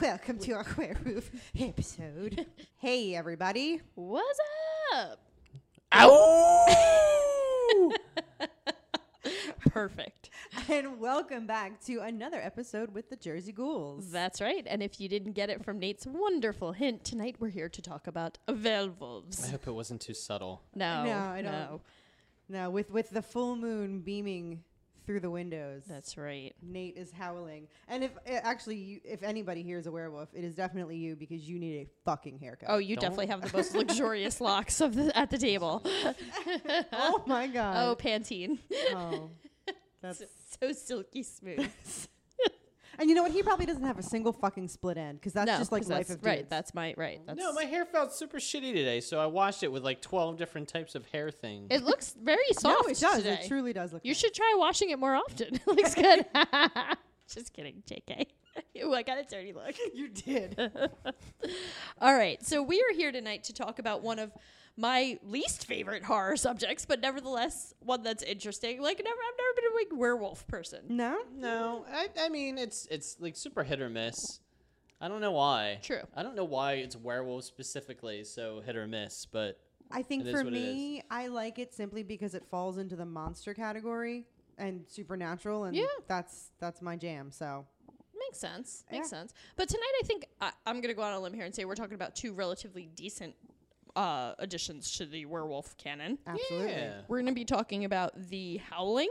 Welcome to our werewolf episode. hey, everybody. What's up? Ow! Perfect. And welcome back to another episode with the Jersey Ghouls. That's right. And if you didn't get it from Nate's wonderful hint, tonight we're here to talk about I werewolves. hope it wasn't too subtle. No, No, I don't. no. now, with, with the full moon beaming through the windows, That's right. Nate is howling. And if uh, actually, you, if anybody here is a werewolf, it is definitely you because you need a fucking haircut. Oh, you Don't- definitely have the most luxurious locks of the at the table. oh my god. Oh. Pantene. Oh, that's. so silky smooth. And you know what? He probably doesn't have a single fucking split end because that's no, just like 'cause life that's, of right. That's my right. That's No, my hair felt super shitty today, so I washed it with like 12 different types of hair things. It looks very no, soft it does. today. It truly does look. You nice. should try washing it more often. it looks good. Just kidding, JK. Ooh, I got a dirty look. You did. All right, so we are here tonight to talk about one of my least favorite horror subjects, but nevertheless one that's interesting. Like, never, I've never been a big werewolf person. no. no, I, I mean it's it's like super hit or miss. I don't know why. True. I don't know why it's werewolves specifically so hit or miss, but I think It is for what me, I like it simply because it falls into the monster category and supernatural, and Yeah. that's that's my jam. So Makes sense. Makes Yeah. sense. But tonight, I think I, I'm going to go out on a limb here and say we're talking about two relatively decent uh, additions to the werewolf canon. absolutely. yeah. We're going to be talking about the Howling.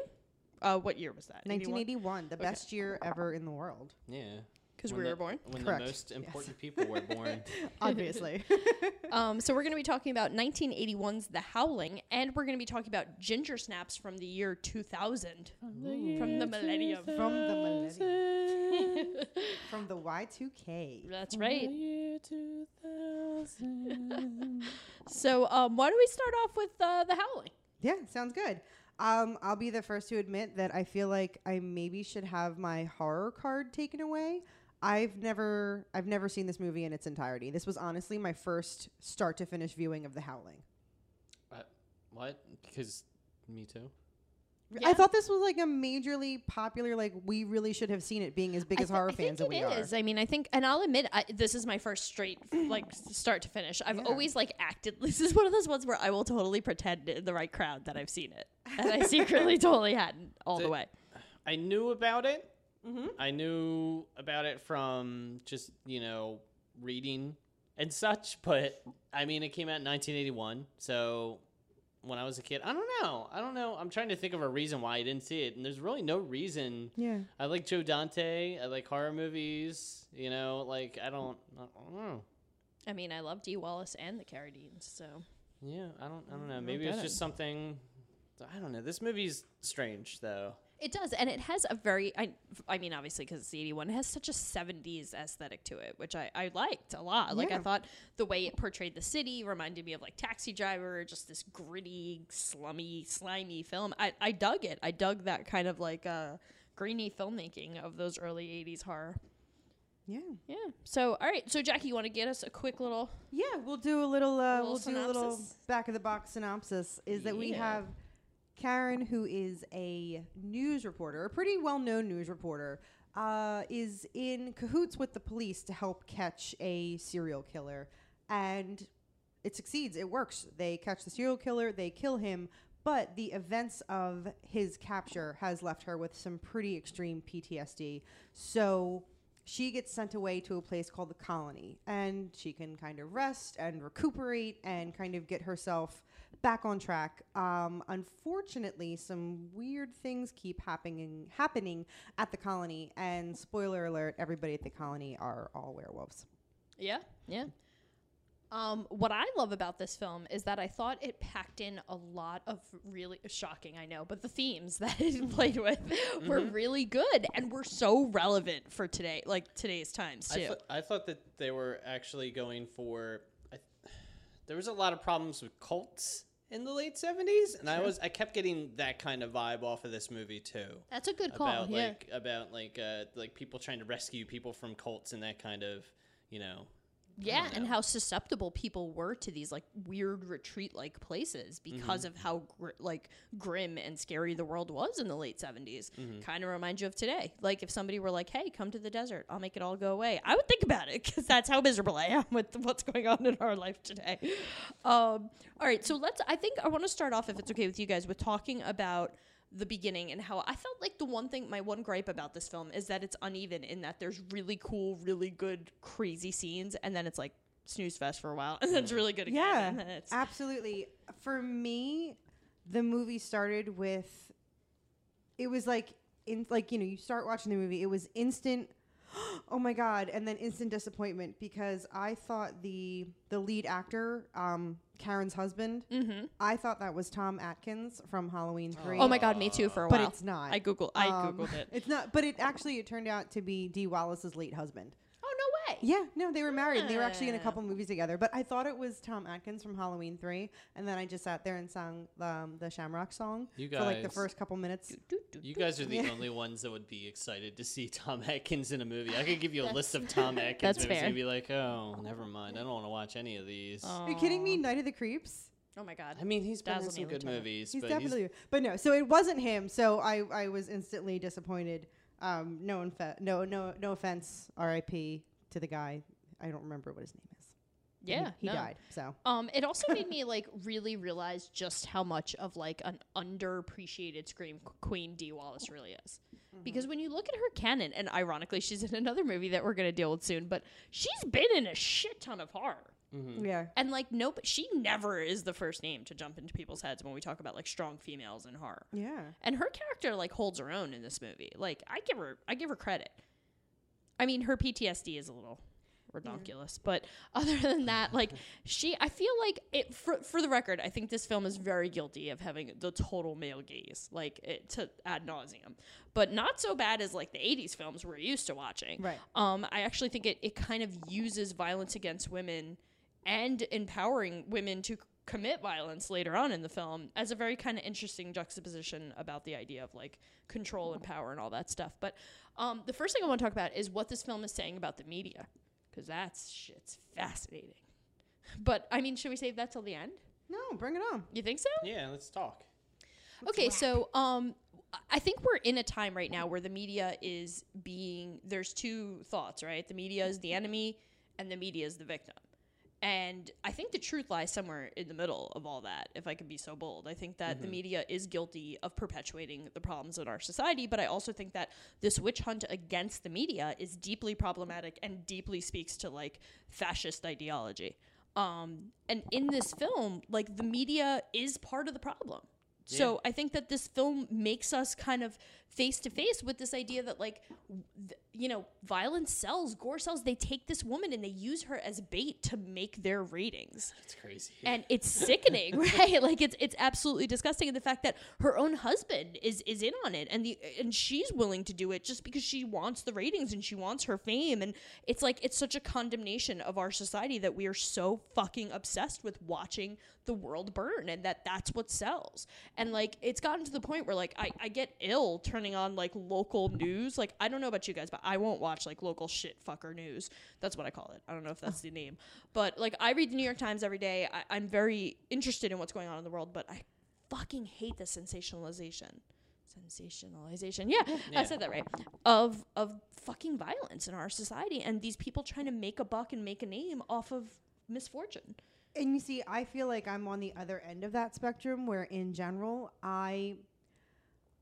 Uh, what year was that? 1981, the best year ever in the world. Yeah. Because we the- were born. When Correct. the most Yes. important people were born. Obviously. Um, so we're going to be talking about 1981's The Howling, and we're going to be talking about ginger snaps from the year 2000, from the millennium. From the millennium. From the Y2K. That's right. So um, why don't we start off with uh, The Howling? Yeah, sounds good. Um, I'll be the first to admit that I feel like I maybe should have my horror card taken away. I've never I've never seen this movie in its entirety. This was honestly my first start to finish viewing of The Howling. Uh, what? Because me too. Yeah. I thought this was like a majorly popular like we really should have seen it being as big I as thi- horror I think fans that we it are. I mean, I think, and I'll admit, I, this is my first straight, like, start to finish. I've Yeah. always like acted. This is one of those ones where I will totally pretend in the right crowd that I've seen it, and I secretly totally hadn't all the Did- way. I knew about it. Mhm. I knew about it from just you know reading and such. But I mean, it came out in 1981, so when I was a kid, I don't know. I don't know. I'm trying to think of a reason why I didn't see it, and there's really no reason. Yeah. I like Joe Dante. I like horror movies. You know, like I don't. I don't know. I mean, I love Dee Wallace and the Carradines, so Yeah, I don't. I don't know. Maybe it's just something. I don't know. This movie's strange though. It does, and it has a very. I, I mean, obviously, because it's the '81, it has such a '70s aesthetic to it, which I, I liked a lot. Like I thought the way it portrayed the city reminded me of like Taxi Driver, just this gritty, slummy, slimy film. I, I dug it. I dug that kind of like uh, grainy filmmaking of those early '80s horror. Yeah. Yeah. So, all right. So, Jackie, you want to get us a quick little? Yeah, we'll do a little. Uh, little we'll do a little back of the box synopsis. Is that we have Karen, who is a news reporter, a pretty well-known news reporter, uh, is in cahoots with the police to help catch a serial killer, and it succeeds. It works. They catch the serial killer. They kill him. But the events of his capture has left her with some pretty extreme PTSD. So she gets sent away to a place called the colony and she can kind of rest and recuperate and kind of get herself back on track um, unfortunately some weird things keep happening happening at the colony and spoiler alert everybody at the colony are all werewolves Yeah. Yeah. Um, what I love about this film is that I thought it packed in a lot of really shocking, I know, but the themes that it played with were Mm-hmm. really good and were so relevant for today, like today's times I, too. th- I thought that they were actually going for. I, there was a lot of problems with cults in the late seventies, and I was I kept getting that kind of vibe off of this movie too. That's a good call. about yeah. like about like uh like people trying to rescue people from cults and that kind of you know Yeah, and how susceptible people were to these like weird retreat like places because of how gr- like grim and scary the world was in the late 70s. Kind of reminds you of today. Like if somebody were like, "Hey, come to the desert. I'll make it all go away." I would think about it cuz that's how miserable I am with what's going on in our life today. Um all right, so let's I think I want to start off if it's okay with you guys with talking about the beginning and how I felt like the one thing, my one gripe about this film is that it's uneven in that there's really cool, really good, crazy scenes, and then it's like snooze fest for a while, and then it's really good again. Yeah, absolutely. For me, the movie started with it was like in like you know you start watching the movie, it was instant. Oh my god! And then instant disappointment because I thought the the lead actor, um, Karen's husband, Mhm. I thought that was Tom Atkins from Halloween Three. Oh my god, me too for a while. but it's not. I googled. I Um, googled it. It's not, but it actually it turned out to be Dee Wallace's late husband. No way. Yeah, no, they were married. They were actually in a couple movies together. But I thought it was Tom Atkins from Halloween Three, and then I just sat there and sang um, the Shamrock song You for like the guys- first couple minutes. you guys are the Yeah. only ones that would be excited to see Tom Atkins in a movie. I could give you a list of Tom Atkins That's movies fair. and be like, oh, never mind. I don't want to watch any of these. Are you kidding me? Night of the Creeps. Oh my god. I mean, he's been in Dazzle some good movies, He's but definitely, but no. So it wasn't him. So I, I was instantly disappointed. Um, no, infe- no, no, no offense. R.I.P. to the guy. I don't remember what his name is. Yeah, he, he no. died. So Um, it also made me like really realize just how much of like an underappreciated scream queen Dee Wallace really is. Because when you look at her canon, and ironically, she's in another movie that we're gonna deal with soon, but she's been in a shit ton of horror. yeah, And like, nope, she never is the first name to jump into people's heads when we talk about like strong females in horror. yeah. And her character like holds her own in this movie. Like, I give her, I give her credit. I mean, her PTSD is a little redonkulous, but other than that, like she, I feel like it. For for the record, I think this film is very guilty of having the total male gaze, like it, to ad nauseum, but not so bad as like the '80s films we're used to watching. Right. Um, I actually think it it kind of uses violence against women and empowering women to commit violence later on in the film as a very kind of interesting juxtaposition about the idea of like control and power and all that stuff. But um, the first thing I want to talk about is what this film is saying about the media, because that's shit's fascinating. But I mean, should we save that till the end? No, bring it on. You think so? yeah, let's talk. Okay, so um I think we're in a time right now where the media is being there's two thoughts, right? The media is the enemy and the media is the victim. And I think the truth lies somewhere in the middle of all that, if I could be so bold. I think that the media is guilty of perpetuating the problems in our society, but I also think that this witch hunt against the media is deeply problematic and deeply speaks to like fascist ideology. Um, and in this film, like the media is part of the problem. So I think that this film makes us kind of face to face with this idea that like th- you know violence sells gore sells. They take this woman and they use her as bait to make their ratings. It's crazy. and it's sickening right? Like it's it's absolutely disgusting. And the fact that her own husband is is in on it and the and she's willing to do it just because she wants the ratings and she wants her fame. And it's like it's such a condemnation of our society that we are so fucking obsessed with watching the world burn and that that's what sells. And like it's gotten to the point where like I, I get ill turning on like local news. Like i don't know about you guys but i won't watch like local shit fucker news. That's what i call it. I don't know if that's the name. But like i read the new york times every day. I, i'm very interested in what's going on in the world but i fucking hate the sensationalization. Sensationalization. Yeah, i said that right. Of of fucking violence in our society and these people trying to make a buck and make a name off of misfortune. And you see, I feel like I'm on the other end of that spectrum where in general, I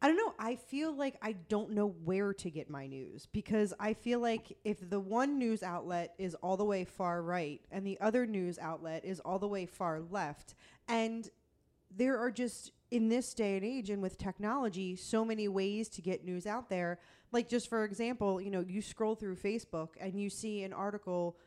I don't know, I feel like I don't know where to get my news because I feel like if the one news outlet is all the way far right and the other news outlet is all the way far left and there are just in this day and age and with technology so many ways to get news out there. Like just for example you know you scroll through facebook and you see an article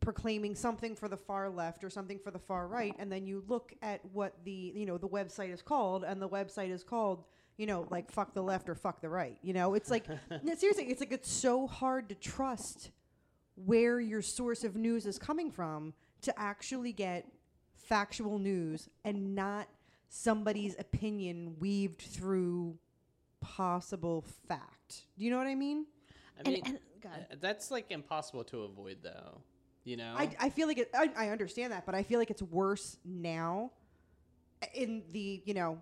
proclaiming something for the far left or something for the far right and then you look at what the you know the website is called and the website is called you know like fuck the left or fuck the right you know it's like no, seriously it's like it's so hard to trust where your source of news is coming from to actually get factual news and not somebody's opinion weaved through possible fact. Do you know what I mean? I mean, and, God. uh, that's like impossible to avoid, though. You know, I, I feel like it, I, I understand that, but I feel like it's worse now in the, you know,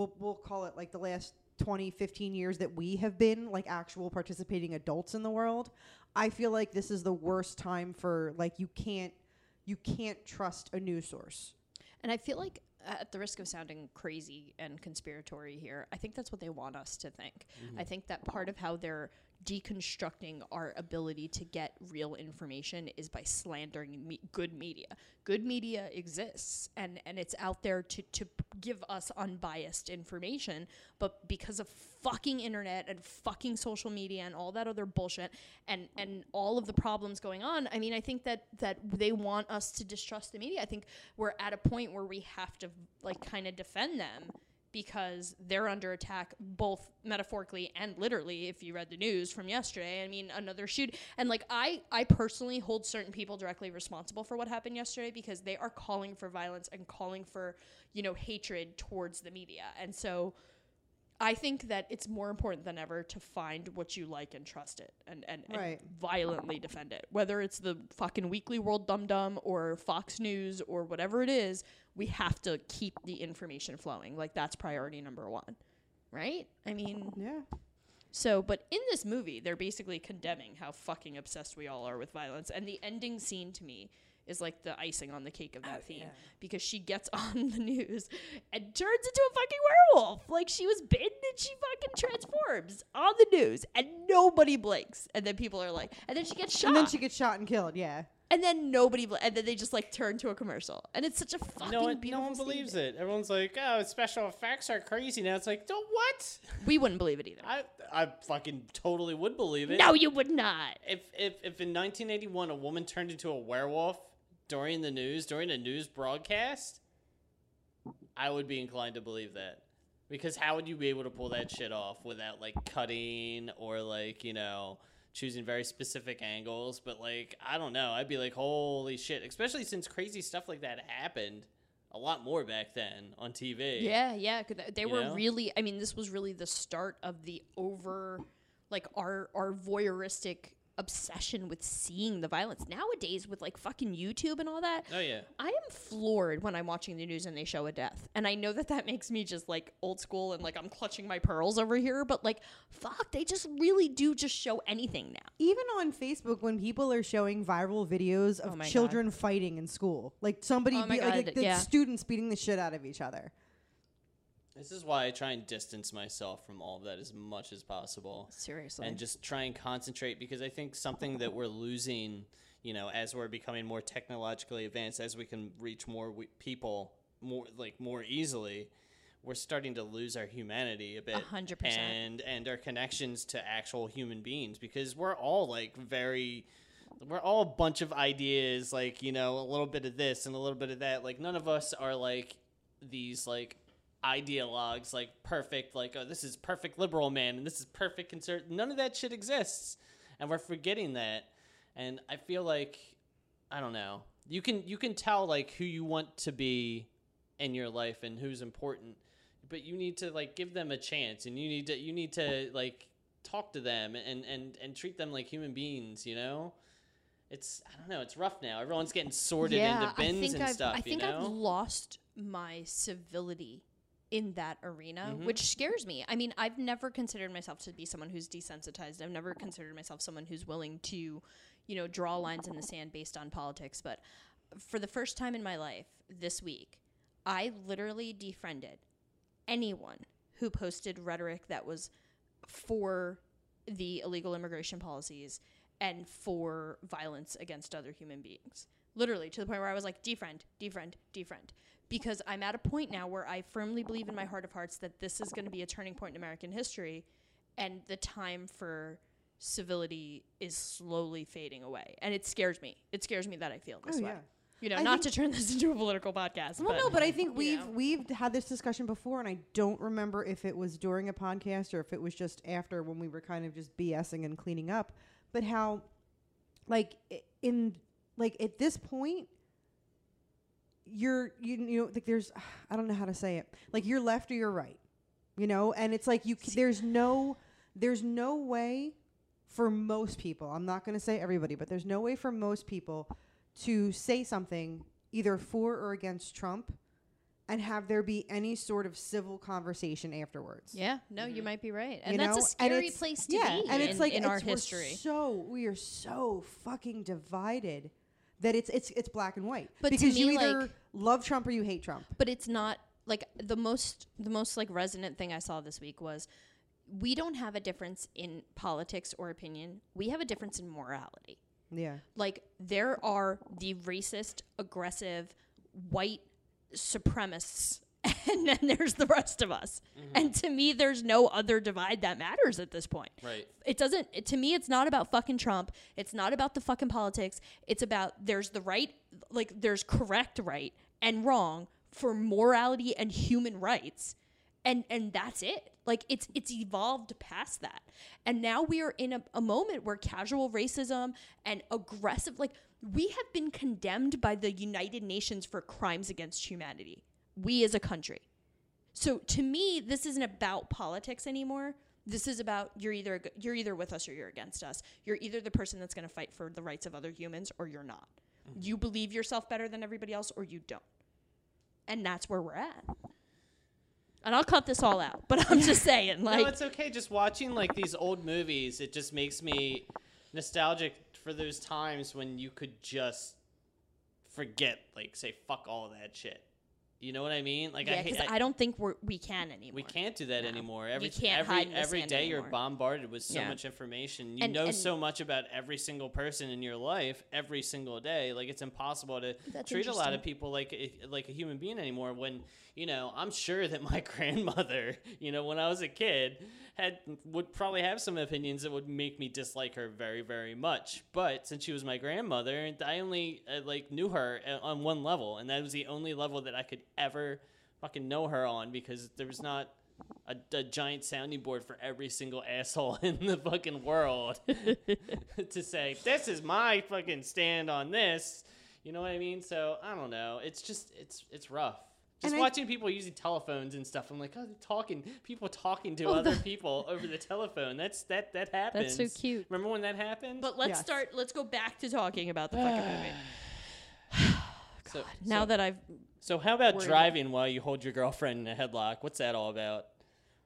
we'll, we'll call it like the last 20, 15 years that we have been like actual participating adults in the world. I feel like this is the worst time for like you can't you can't trust a news source. And I feel like, at the risk of sounding crazy and conspiratory here, I think that's what they want us to think. Mm-hmm. I think that part of how they're deconstructing our ability to get real information is by slandering me- good media. Good media exists and, and it's out there to, to give us unbiased information, but because of fucking internet and fucking social media and all that other bullshit and, and all of the problems going on, I mean, I think that, that they want us to distrust the media. I think we're at a point where we have to like kind of defend them because they're under attack both metaphorically and literally if you read the news from yesterday. I mean another shoot. And like i i personally hold certain people directly responsible for what happened yesterday because they are calling for violence and calling for you know hatred towards the media. And so I think that it's more important than ever to find what you like and trust it and, and, and Right. violently defend it. Whether it's the fucking Weekly World Dum Dum or Fox News or whatever it is, we have to keep the information flowing. Like that's priority number one. Right? I mean, Yeah. so, but in this movie, they're basically condemning how fucking obsessed we all are with violence. And the ending scene to me is like the icing on the cake of that uh, theme because she gets on the news and turns into a fucking werewolf. Like she was bitten and she fucking transforms on the news and nobody blinks. And then people are like, and then she gets shot. And then she gets shot and killed. Yeah. and then nobody, bl- and then they just like turn to a commercial. And it's such a fucking no one, no one believes statement. it. Everyone's like, "Oh, special effects are crazy now." It's like, "No, what?" We wouldn't believe it either. I I fucking totally would believe it. no, you would not. If if if in 1981 a woman turned into a werewolf during the news during a news broadcast, I would be inclined to believe that. Because how would you be able to pull that shit off without like cutting or like, you know, choosing very specific angles, but like I don't know, I'd be like, "Holy shit," especially since crazy stuff like that happened a lot more back then on TV. Yeah, yeah. they were know? really. I mean, this was really the start of the over, like our our voyeuristic obsession with seeing the violence. Nowadays, with like fucking YouTube and all that, Oh yeah. I am floored when I'm watching the news and they show a death, and I know that that makes me just like old school and like I'm clutching my pearls over here. But like, fuck, they just really do just show anything now. Even on Facebook, when people are showing viral videos Oh of God. children fighting in school, like somebody, Oh be, like, God, the yeah. students beating the shit out of each other. This is why I try and distance myself from all of that as much as possible. Seriously. and just try and concentrate because I think something that we're losing, you know, as we're becoming more technologically advanced, as we can reach more w- people more like more easily, we're starting to lose our humanity a bit, hundred percent. and and our connections to actual human beings because we're all like very. We're all a bunch of ideas, like you know, a little bit of this and a little bit of that. Like none of us are like these like ideologues like perfect like oh this is perfect liberal man and this is perfect conservative none of that shit exists. And we're forgetting that. And i feel like i don't know. You can you can tell like who you want to be in your life and who's important but you need to like give them a chance and you need to you need to like talk to them and and and treat them like human beings you know? It's i don't know it's rough now. Everyone's getting sorted into bins and I've, stuff I think you know? I've lost my civility in that arena, Mhm. which scares me. I mean, I've never considered myself to be someone who's desensitized. I've never considered myself someone who's willing to, you know, draw lines in the sand based on politics. But for the first time in my life this week, I literally defriended anyone who posted rhetoric that was for the illegal immigration policies and for violence against other human beings. Literally to the point where I was like, defriend, defriend, defriend. Because I'm at a point now where I firmly believe in my heart of hearts that this is going to be a turning point in American history and the time for civility is slowly fading away, and it scares me. It scares me that I feel this Oh, way. yeah. You know, I not to turn this into a political podcast. Well, but, no, but I think we've know. we've had this discussion before, and I don't remember if it was during a podcast or if it was just after when we were kind of just BSing and cleaning up. But how, like, in like at this point, you're you you know like there's I don't know how to say it like you're left or you're right, you know, and it's like you c- there's no there's no way for most people. I'm not going to say everybody, but there's no way for most people to say something either for or against Trump and have there be any sort of civil conversation afterwards. Yeah, no, you mm-hmm. might be right, and You that's know? a scary it's- place to yeah, be and it's like in our it's- we're history. So we are so fucking divided that it's it's it's black and white. But because you either like- love Trump or you hate Trump. but it's not like the most the most like resonant thing I saw this week was we don't have a difference in politics or opinion. We have a difference in morality. Yeah. Like there are the racist, aggressive, white supremacists and then there's the rest of us. Mm-hmm. And to me there's no other divide that matters at this point. Right. It doesn't it- to me it's not about fucking Trump. It's not about the fucking politics. It's about there's the right like there's correct right and wrong for morality and human rights. And and that's it. Like it's it's evolved past that. And now we are in a, a moment where casual racism and aggressive like we have been condemned by the United Nations for crimes against humanity. We as a country. So to me, this isn't about politics anymore. This is about you're either you're either with us or you're against us. You're either the person that's going to fight for the rights of other humans or you're not. Mm-hmm. You believe yourself better than everybody else or you don't. And that's where we're at. And I'll cut this all out, but I'm just saying like no, it's okay. Just watching like these old movies, it just makes me nostalgic for those times when you could just forget, like, say, fuck all of that shit. You know what I mean? Like, yeah, I, hate, because I, don't think we're, we can anymore. we can't do that No. anymore. You Every can't every hide in every day you're bombarded with so Yeah. much information. You And- know and- so much about every single person in your life every single day. Like it's impossible to treat a lot of people like a, like a human being anymore. When you know, I'm sure that my grandmother, you know, when I was a kid, had would probably have some opinions that would make me dislike her very very much. But since she was my grandmother, I only uh, like knew her uh, on one level, and that was the only level that I could ever fucking know her on because there was not a, a giant sounding board for every single asshole in the fucking world to say this is my fucking stand on this. You know what I mean? So I don't know. It's just it's it's rough. Just And I- watching people using telephones and stuff. I'm like, oh, they're talking. People talking to Oh, other the- people over the telephone. That's that that happens. That's so cute. Remember when that happened? But let's Yes. start. Let's go back to talking about the fucking movie. so, Now so, that I've so how about driving while you hold your girlfriend in a headlock? What's that all about?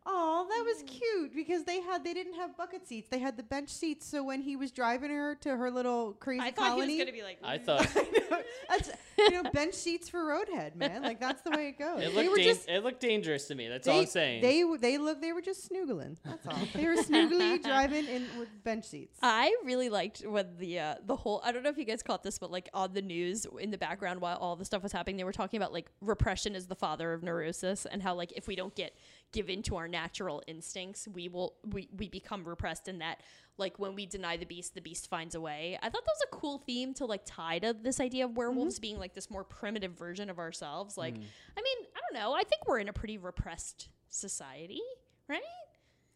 Oh, that was cute because they had they didn't have bucket seats. They had the bench seats. So when he was driving her to her little crazy I thought colony, he was gonna be like, I thought I. That's you know bench seats for Roadhead, man. Like that's the way it goes. it looked were just it looked dangerous to me. That's they, all I'm saying. They w- they look they were just snoogling. That's all. They were snoogly driving in with bench seats. I really liked when the uh, the whole I don't know if you guys caught this, but like on the news in the background while all the stuff was happening, they were talking about like repression is the father of neurosis and how like if we don't get given to our natural instincts, we will we, we become repressed in that like when we deny the beast, the beast finds a way. I thought that was a cool theme to like tie to this idea of werewolves mm-hmm. being like this more primitive version of ourselves. Like mm. I mean, I don't know. I think we're in a pretty repressed society, right?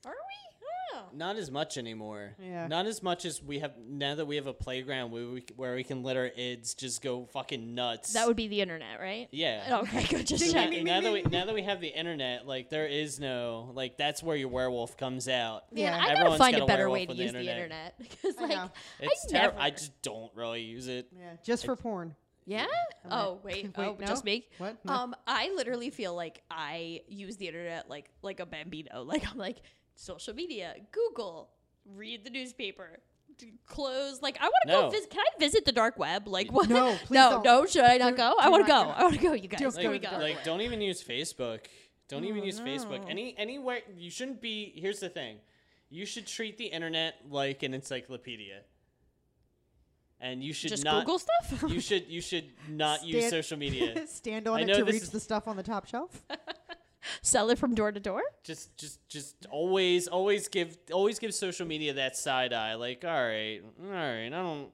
Are we? I don't as much anymore. Yeah. Not as much as we have now that we have a playground where we where we can let our ids just go fucking nuts. That would be the internet, right? yeah. Okay, good. Just now, checking. now that we now that we have the internet, like there is no like that's where your werewolf comes out. Man, Yeah. I gotta Everyone's find got a a better way to on the use the internet. internet because, like, know. It's I terrible. never. I just don't really use it. Yeah, just for porn. yeah. Oh wait. Wait, oh, no? just me. What? No. Um, I literally feel like I use the internet like like a bambino. Like I'm like social media, Google, read the newspaper. d- Close like I want to No. go visit. Can I visit the dark web? Like what? No, please no, don't. no. Should I not Do- go? do I want to not go. go. I want to go. You guys, Don't here go we to go. Like don't even use Facebook. Don't even Oh, use Facebook. Any anywhere you shouldn't be. Here's the thing. You should treat the internet like an encyclopedia. And you should Just not Google stuff. you should you should not use social media. Stand on I it to reach is- the stuff on the top shelf. Sell it from door to door. just just just always always give always give social media that side eye like all right all right i don't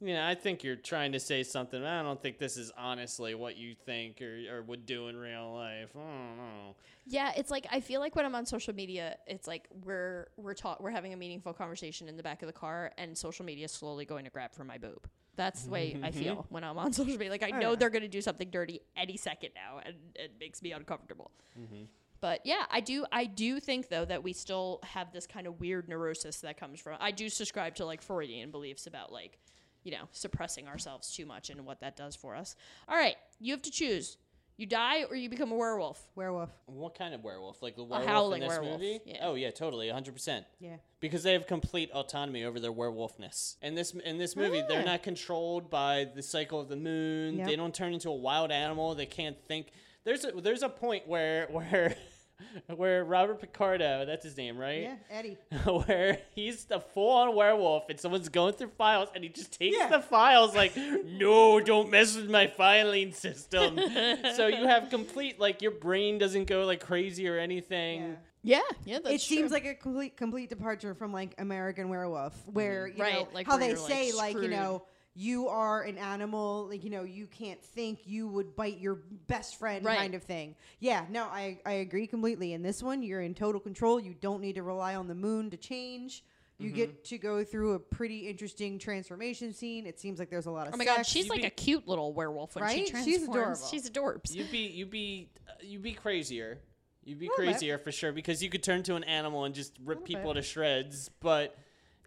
you know i think you're trying to say something but i don't think this is honestly what you think or, or would do in real life i don't know Yeah, it's like I feel like when I'm on social media, it's like we're we're taught we're having a meaningful conversation in the back of the car, and social media is slowly going to grab for my boob. That's the way I feel mm-hmm. when I'm on social media. Like I know they're to do something dirty any second now, and it makes me uncomfortable. Mm-hmm. But yeah, I do. I do think though that we still have this kind of weird neurosis that comes from. I do subscribe to like Freudian beliefs about like, you know, suppressing ourselves too much and what that does for us. All right, you have to choose: you die or you become a werewolf. Werewolf. what kind of werewolf like the werewolf howling in this werewolf, movie yeah. oh yeah totally 100% Yeah. because they have complete autonomy over their werewolfness. In this in this movie, they're Ah. not controlled by the cycle of the moon. Yep. They don't turn into a wild animal. They can't think. There's a there's a point where where where Robert Picardo, that's his name, right? Yeah, Eddie. where he's a full-on werewolf and someone's going through files and he just takes Yeah. the files like no don't mess with my filing system so you have complete like your brain doesn't go like crazy or anything Yeah. Yeah, yeah, that's it seems true. like a complete complete departure from like American Werewolf, where mm-hmm. you Right, know like how they you're, like, say like you know you are an animal, like you know you can't think, you would bite your best friend, Right. kind of thing. Yeah, no, I I agree completely. In this one, you're in total control. You don't need to rely on the moon to change. You Mm-hmm. get to go through a pretty interesting transformation scene. It seems like there's a lot of. Oh my god, she's You like be- a cute little werewolf when she Right? transforms. She's adorable. She's adorbs. you'd be you'd be uh, you'd be crazier you'd be Little bit. crazier for sure because you could turn to an animal and just rip people bit. to shreds but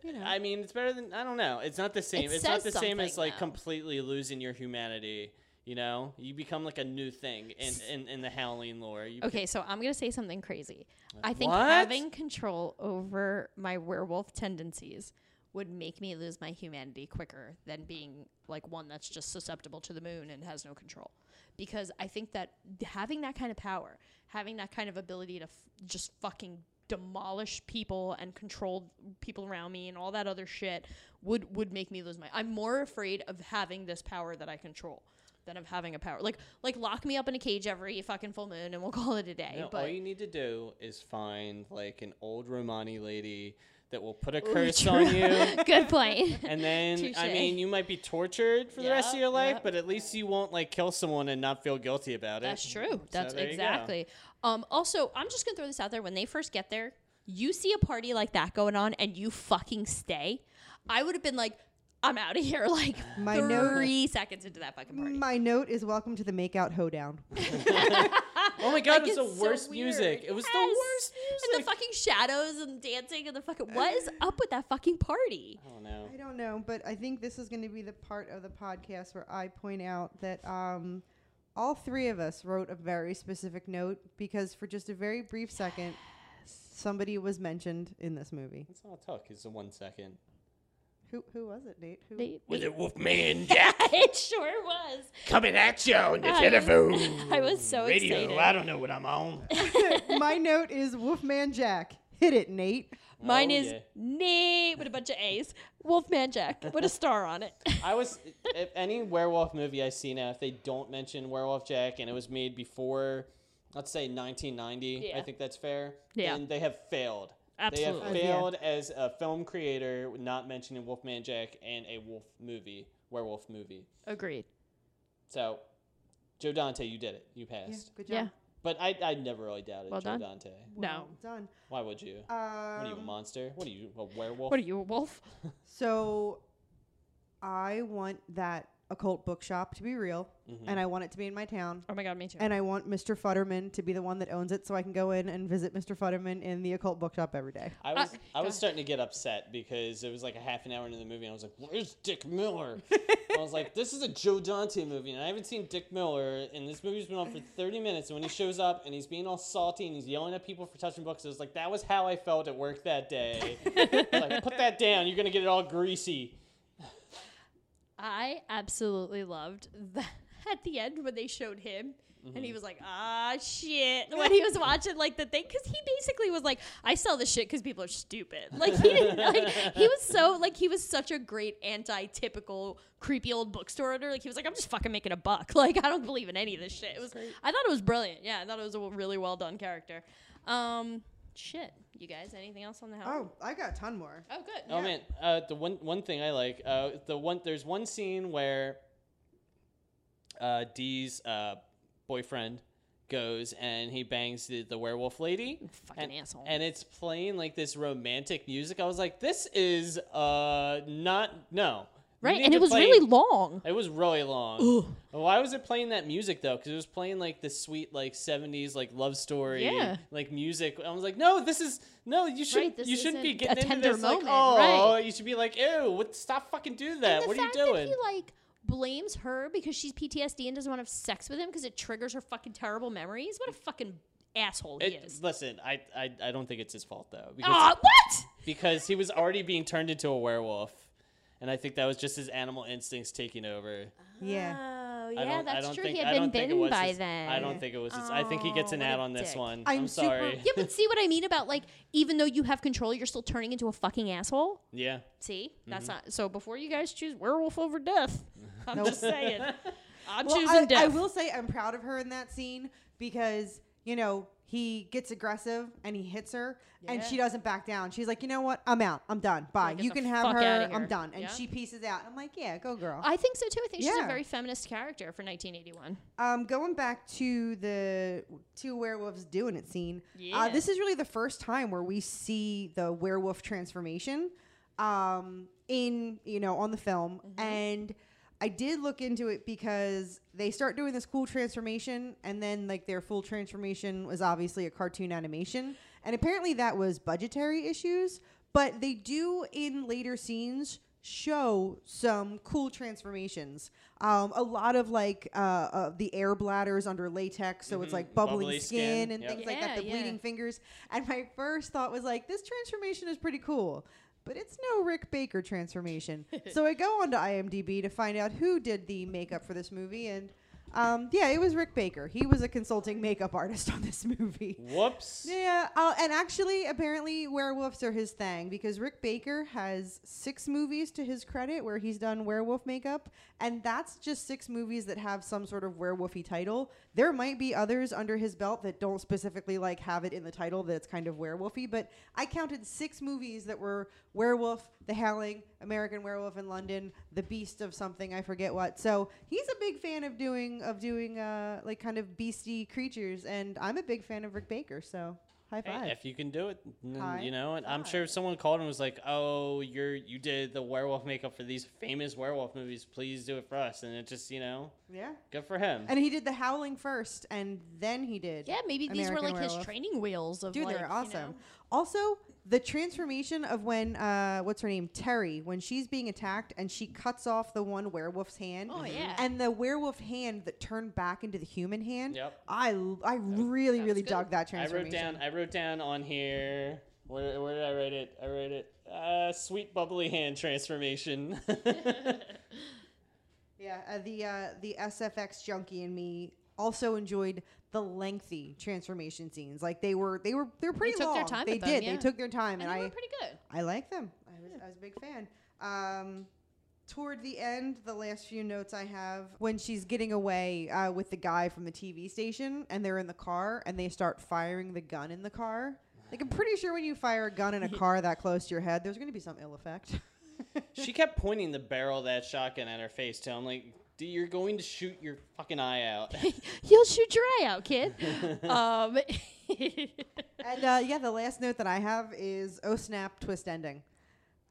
You know. I mean, it's better than I don't know. It's not the same. It it's not the same as like though. completely losing your humanity. You know, you become like a new thing in in, in the Halloween lore. You Okay, so I'm gonna say something crazy. I think What? having control over my werewolf tendencies would make me lose my humanity quicker than being like one that's just susceptible to the moon and has no control. Because I think that having that kind of power, having that kind of ability to f- just fucking demolish people and control people around me and all that other shit would would make me lose my I'm more afraid of having this power that I control than of having a power. Like like lock me up in a cage every fucking full moon and we'll call it a day. No, but all you need to do is find like an old Romani lady that will put a curse on you. Good point. And then, I mean, you might be tortured for the rest of your life, yep. but at least you won't like kill someone and not feel guilty about it. That's true. That's there you go. exactly. Um, also, I'm just gonna throw this out there. When they first get there, you see a party like that going on, and you fucking stay. I would have been like, I'm out of here. Like My note- three seconds into that fucking party. My note is welcome to the makeout hoedown. Oh my god, Like, it was the so worst weird. music. It was the worst music. And the fucking shadows and dancing and the fucking what is up with that fucking party? I don't know. I don't know, but I think this is going to be the part of the podcast where I point out that um, all three of us wrote a very specific note because for just a very brief second, somebody was mentioned in this movie. It's all it took. It's a one second. Who who was it, Nate? Who? Nate- With Nate- a Wolfman Jack it sure was. coming at you on the I was- telephone. I was so Radio. excited. I don't know what I'm on. My note is Wolfman Jack. Hit it, Nate. Mine Oh, is yeah. Nate with a bunch of A's. Wolfman Jack with a star on it. I was if any werewolf movie I see now, if they don't mention Werewolf Jack and it was made before, let's say 1990, I think that's fair. Yeah. then they have failed. Absolutely. They have failed as a film creator, not mentioning Wolfman Jack and a wolf movie, werewolf movie. Agreed. So, Joe Dante, you did it. You Yeah, passed. good job. Yeah. But I, I never really doubted Well Joe done. Dante. No. Done. Why would you? Um, what are you, a monster? What are you, a werewolf? What are you, a wolf? So, I want that occult bookshop to be real, Mhm. and I want it to be in my town. Oh my god, me too. And I want Mr. Futterman to be the one that owns it, so I can go in and visit Mr. Futterman in the occult bookshop every day. I was I go was starting to get upset because it was like a half an hour into the movie and I was like, "Where's Dick Miller?" I was like, "This is a Joe Dante movie and I haven't seen Dick Miller and this movie's been on for 30 minutes and when he shows up and he's being all salty and he's yelling at people for touching books, it was like that was how I felt at work that day. like, put that down. You're gonna get it all greasy. I absolutely loved the at the end when they showed him. And Mm-hmm. he was like, ah, shit. When he was watching, like, the thing. Because he basically was like, I sell this shit because people are stupid. Like, he didn't, like, he was so, like, he was such a great anti typical creepy old bookstore owner. Like, he was like, I'm just fucking making a buck. Like, I don't believe in any of this shit. It was, I thought it was brilliant. Yeah, I thought it was a really well done character. Um, shit. You guys, anything else on the house? Oh, I got a ton more. Oh, good. Oh man, uh, the one one thing I like, uh, the one there's one scene where uh, Dee's uh, boyfriend goes and he bangs the, the werewolf lady. Fucking and, asshole. And it's playing like this romantic music. I was like, this is uh not no. Right, and it was play- really long. It was really long. Why was it playing that music though? Because it was playing like the sweet like '70s like love story, Yeah. like music. I was like, no, this is no. You shouldn't. this you shouldn't be getting into tender this moment, like, oh, right. you should be like, ew, what? Stop fucking doing that. What are you doing? That he like blames her because she's PTSD and doesn't want to have sex with him because it triggers her fucking terrible memories. What a fucking asshole he is. listen, I, I I don't think it's his fault though because Ah, what? because he was already being turned into a werewolf, and I think that was just his animal instincts taking over. Yeah. Oh I yeah, don't, that's true. think, he I had been don't think it bitten was by his- then. I don't think it was. His, I think he gets Oh, an ad a on this one. I'm I'm, super- sorry. Yeah, but see what I mean about like even though you have control, you're still turning into a fucking asshole. yeah. See, that's Mm-hmm. not. So before you guys choose werewolf over death, I'm Nope. just saying. I'm Well, choosing I, death. I will say I'm proud of her in that scene because you know he gets aggressive and he hits her and she doesn't back down. She's like, you know what? I'm out. I'm done. Bye. get you can have her. I'm done. And Yeah. she pieces out. I'm like, yeah, go girl. I think so too. I think she's a very feminist character for 1981. Um, going back to the two werewolves doing it scene. Yeah. Uh, this is really the first time where we see the werewolf transformation, um, in you know on the film, Mm-hmm. and I did look into it because they start doing this cool transformation, and then like their full transformation was obviously a cartoon animation, and apparently that was budgetary issues. But they do in later scenes show some cool transformations. Um, a lot of like uh, uh, the air bladders under latex, so it's Mhm. like bubbling Bubbly skin, skin, and yep. things like that. The yeah. bleeding fingers. And my first thought was like, this transformation is pretty cool. But it's no Rick Baker transformation. so I go onto IMDb to find out who did the makeup for this movie, and um, yeah, it was Rick Baker. He was a consulting makeup artist on this movie. Whoops. Yeah, uh, and actually, apparently, werewolves are his thing because Rick Baker has six movies to his credit where he's done werewolf makeup, and that's just six movies that have some sort of werewolfy title. There might be others under his belt that don't specifically like have it in the title that it's kind of werewolfy, but I counted six movies that were Werewolf, The Howling, American Werewolf in London, The Beast of something I forget what. So he's a big fan of doing of doing uh, like kind of beastie creatures, and I'm a big fan of Rick Baker. So high Hey, five. if you can do it, High you know, and I'm sure if someone called and was like, "Oh, you're you did the werewolf makeup for these famous werewolf movies. Please do it for us." And it just, you know, yeah. good for him. And he did The Howling first, and then he did. Yeah, maybe these were American like his training wheels of Dude, like, they're you awesome. know. Also, the transformation of when uh, what's her name, Terry, when she's being attacked and she cuts off the one werewolf's hand. Oh, yeah. And the werewolf hand that turned back into the human hand. Yep. I I really that was really good. dug that transformation. I wrote down. I wrote down on here. Where, where did I write it? I wrote it. Uh, sweet bubbly hand transformation. Yeah, uh, the uh, the SFX junkie and me also enjoyed the lengthy transformation scenes. Like they were they were they're pretty took long. their time they with them, did. yeah. They took their time, And and, they I were pretty good. I like them. I was, I was a big fan. Um, toward the end, the last few notes I have when she's getting away uh, with the guy from the TV station, and they're in the car, and they start firing the gun in the car. Like I'm pretty sure when you fire a gun in a car that close to your head, there's going to be some ill effect. she kept pointing the barrel of that shotgun at her face too. I'm like, "Dude, you're going to shoot your fucking eye out. You'll shoot your eye out, kid. um, and uh, yeah, the last note that I have is oh snap, twist ending.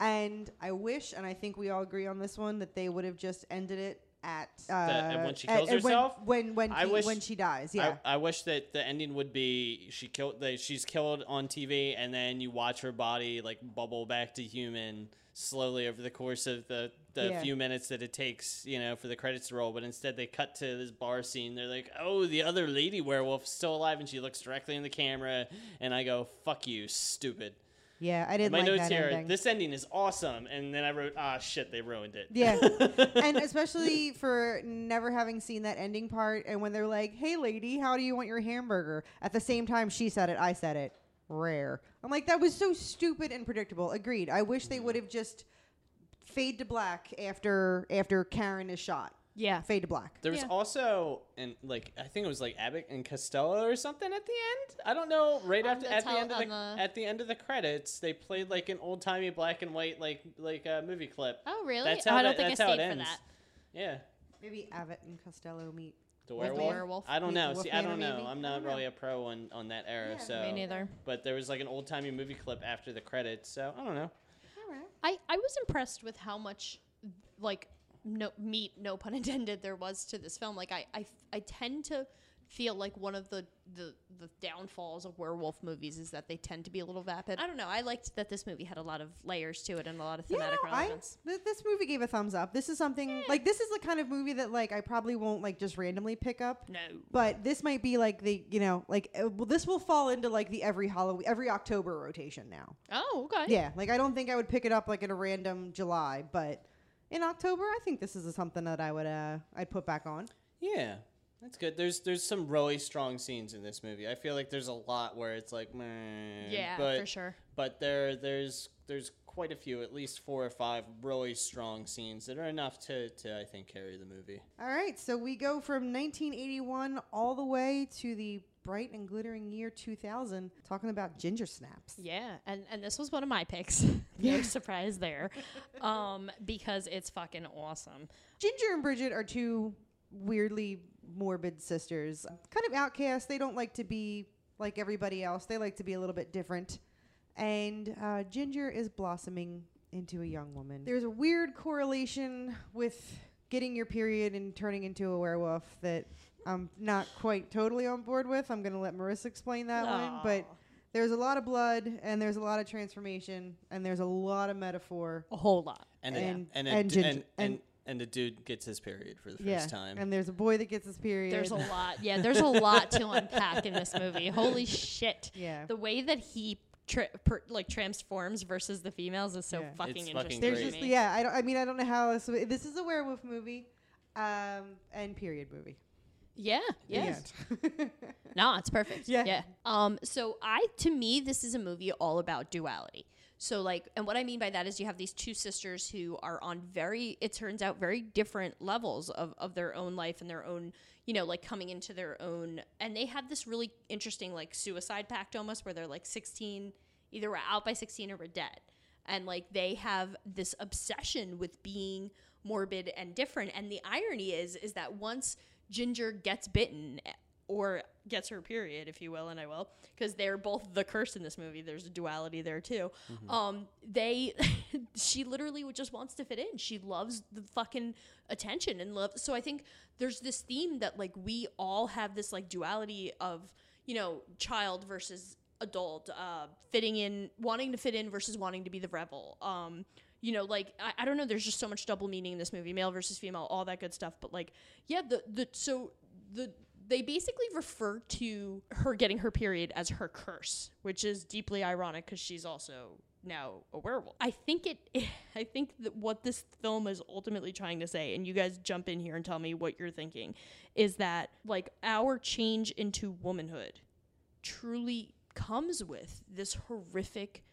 And I wish, and I think we all agree on this one, that they would have just ended it at uh, at when she kills at herself? When when I he- wish- when she dies, yeah. I, I wish that the ending would be she killed that she's killed on TV and then you watch her body like bubble back to human slowly over the course of the, the Yeah. few minutes that it takes, you know, for the credits to roll. But instead they cut to this bar scene. They're like, Oh, the other lady werewolf's still alive and she looks directly in the camera and I go, Fuck you, stupid. Yeah, I didn't My like notes here. ending. This ending is awesome, and then I wrote, ah, shit, they ruined it. Yeah. and especially for never having seen that ending part and when they're like, "Hey lady, how do you want your hamburger?" At the same time she said it, I said it. Rare. I'm like that was so stupid and predictable. Agreed. I wish they would have just fade to black after after Karen is shot. Yeah. Fade to black. There was also, and like I think it was like Abbott and Costello or something at the end. I don't know. Right On after the at the tel- end of the, on the- at the end of the credits, they played like an old timey black and white like like uh, movie clip. Oh, really? That's Oh, how I don't that- think I that's how it stayed for ends. that. Yeah, Maybe Abbott and Costello meet. the With werewolf. werewolf. I don't Meet know. the See, I Wolfman, don't know. maybe? I'm I not don't know. really a pro on on that era. Yeah, so Me neither. But there was like an old timey movie clip after the credits. So I don't know. I, I was impressed with how much like no meat no pun intended there was to this film. Like I, I I tend to feel like one of the, the the downfalls of werewolf movies is that they tend to be a little vapid I don't know I liked that this movie had a lot of layers to it and a lot of Yeah, thematic no, I, relevance th- this movie gave a thumbs up. This is something like this is the kind of movie that like I probably won't like just randomly pick up. no But this might be like the you know like uh, well, this will fall into like the every Halloween every October rotation now. oh okay Yeah, like I don't think I would pick it up like in a random July, but in October I think this is something that I would uh I'd put back on. Yeah, that's good. There's there's some really strong scenes in this movie. I feel like there's a lot where it's like, man. yeah but, for sure But there there's there's quite a few, at least four or five really strong scenes that are enough to, to I think carry the movie. All right, so we go from 1981 all the way to the bright and glittering year 2000 talking about ginger snaps. Yeah, and and this was one of my picks. no surprise there, um, because it's fucking awesome. Ginger and Bridget are two weirdly morbid sisters. Kind of outcast. They don't like to be like everybody else. They like to be a little bit different. And uh, Ginger is blossoming into a young woman. There's a weird correlation with getting your period and turning into a werewolf that I'm not quite totally on board with. I'm going to let Marissa explain that one. But there's a lot of blood and there's a lot of transformation and there's a lot of metaphor. A whole lot. And a, And- and a, and and, and, and- and the dude gets his period for the first yeah. time. And there's a boy that gets his period. There's a lot. Yeah, there's a lot to unpack in this movie. Holy shit. Yeah. The way that he tra- per, like transforms versus the females is so Yeah. fucking It's interesting. fucking There's just yeah. I don't. I mean, I don't know how this. This is a werewolf movie, um, and period movie. Yeah, yeah. No, it's perfect. Yeah. Yeah. Um, so I to me, this is a movie all about duality. So like and what I mean by that is you have these two sisters who are on very it turns out very different levels of, of their own life and their own you know, like coming into their own and they have this really interesting like suicide pact almost where they're like sixteen either we're out by sixteen or we're dead. And like they have this obsession with being morbid and different. And the irony is is that once Ginger gets bitten or gets her period, if you will, and I will, because they're both the curse in this movie. There's a duality there too. Um, they, she literally just wants to fit in. She loves the fucking attention and love. So I think there's this theme that like we all have this like duality of you know child versus adult, uh, fitting in, wanting to fit in versus wanting to be the rebel. Um, you know, like I, I don't know. There's just so much double meaning in this movie, male versus female, all that good stuff. But like, yeah, the the so the they basically refer to her getting her period as her curse, which is deeply ironic because she's also now a werewolf. I think it. I think that what this film is ultimately trying to say, and you guys jump in here and tell me what you're thinking, is that like our change into womanhood truly comes with this horrific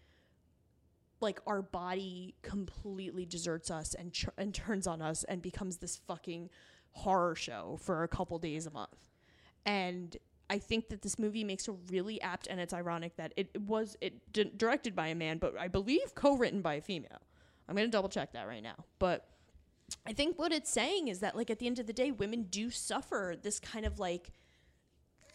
like our body completely deserts us and and turns on us and becomes this fucking horror show for a couple days a month. And I think that this movie makes a really apt and it's ironic that it, it was it di- directed by a man but I believe co-written by a female. I'm going to double check that right now. But I think what it's saying is that like at the end of the day women do suffer this kind of like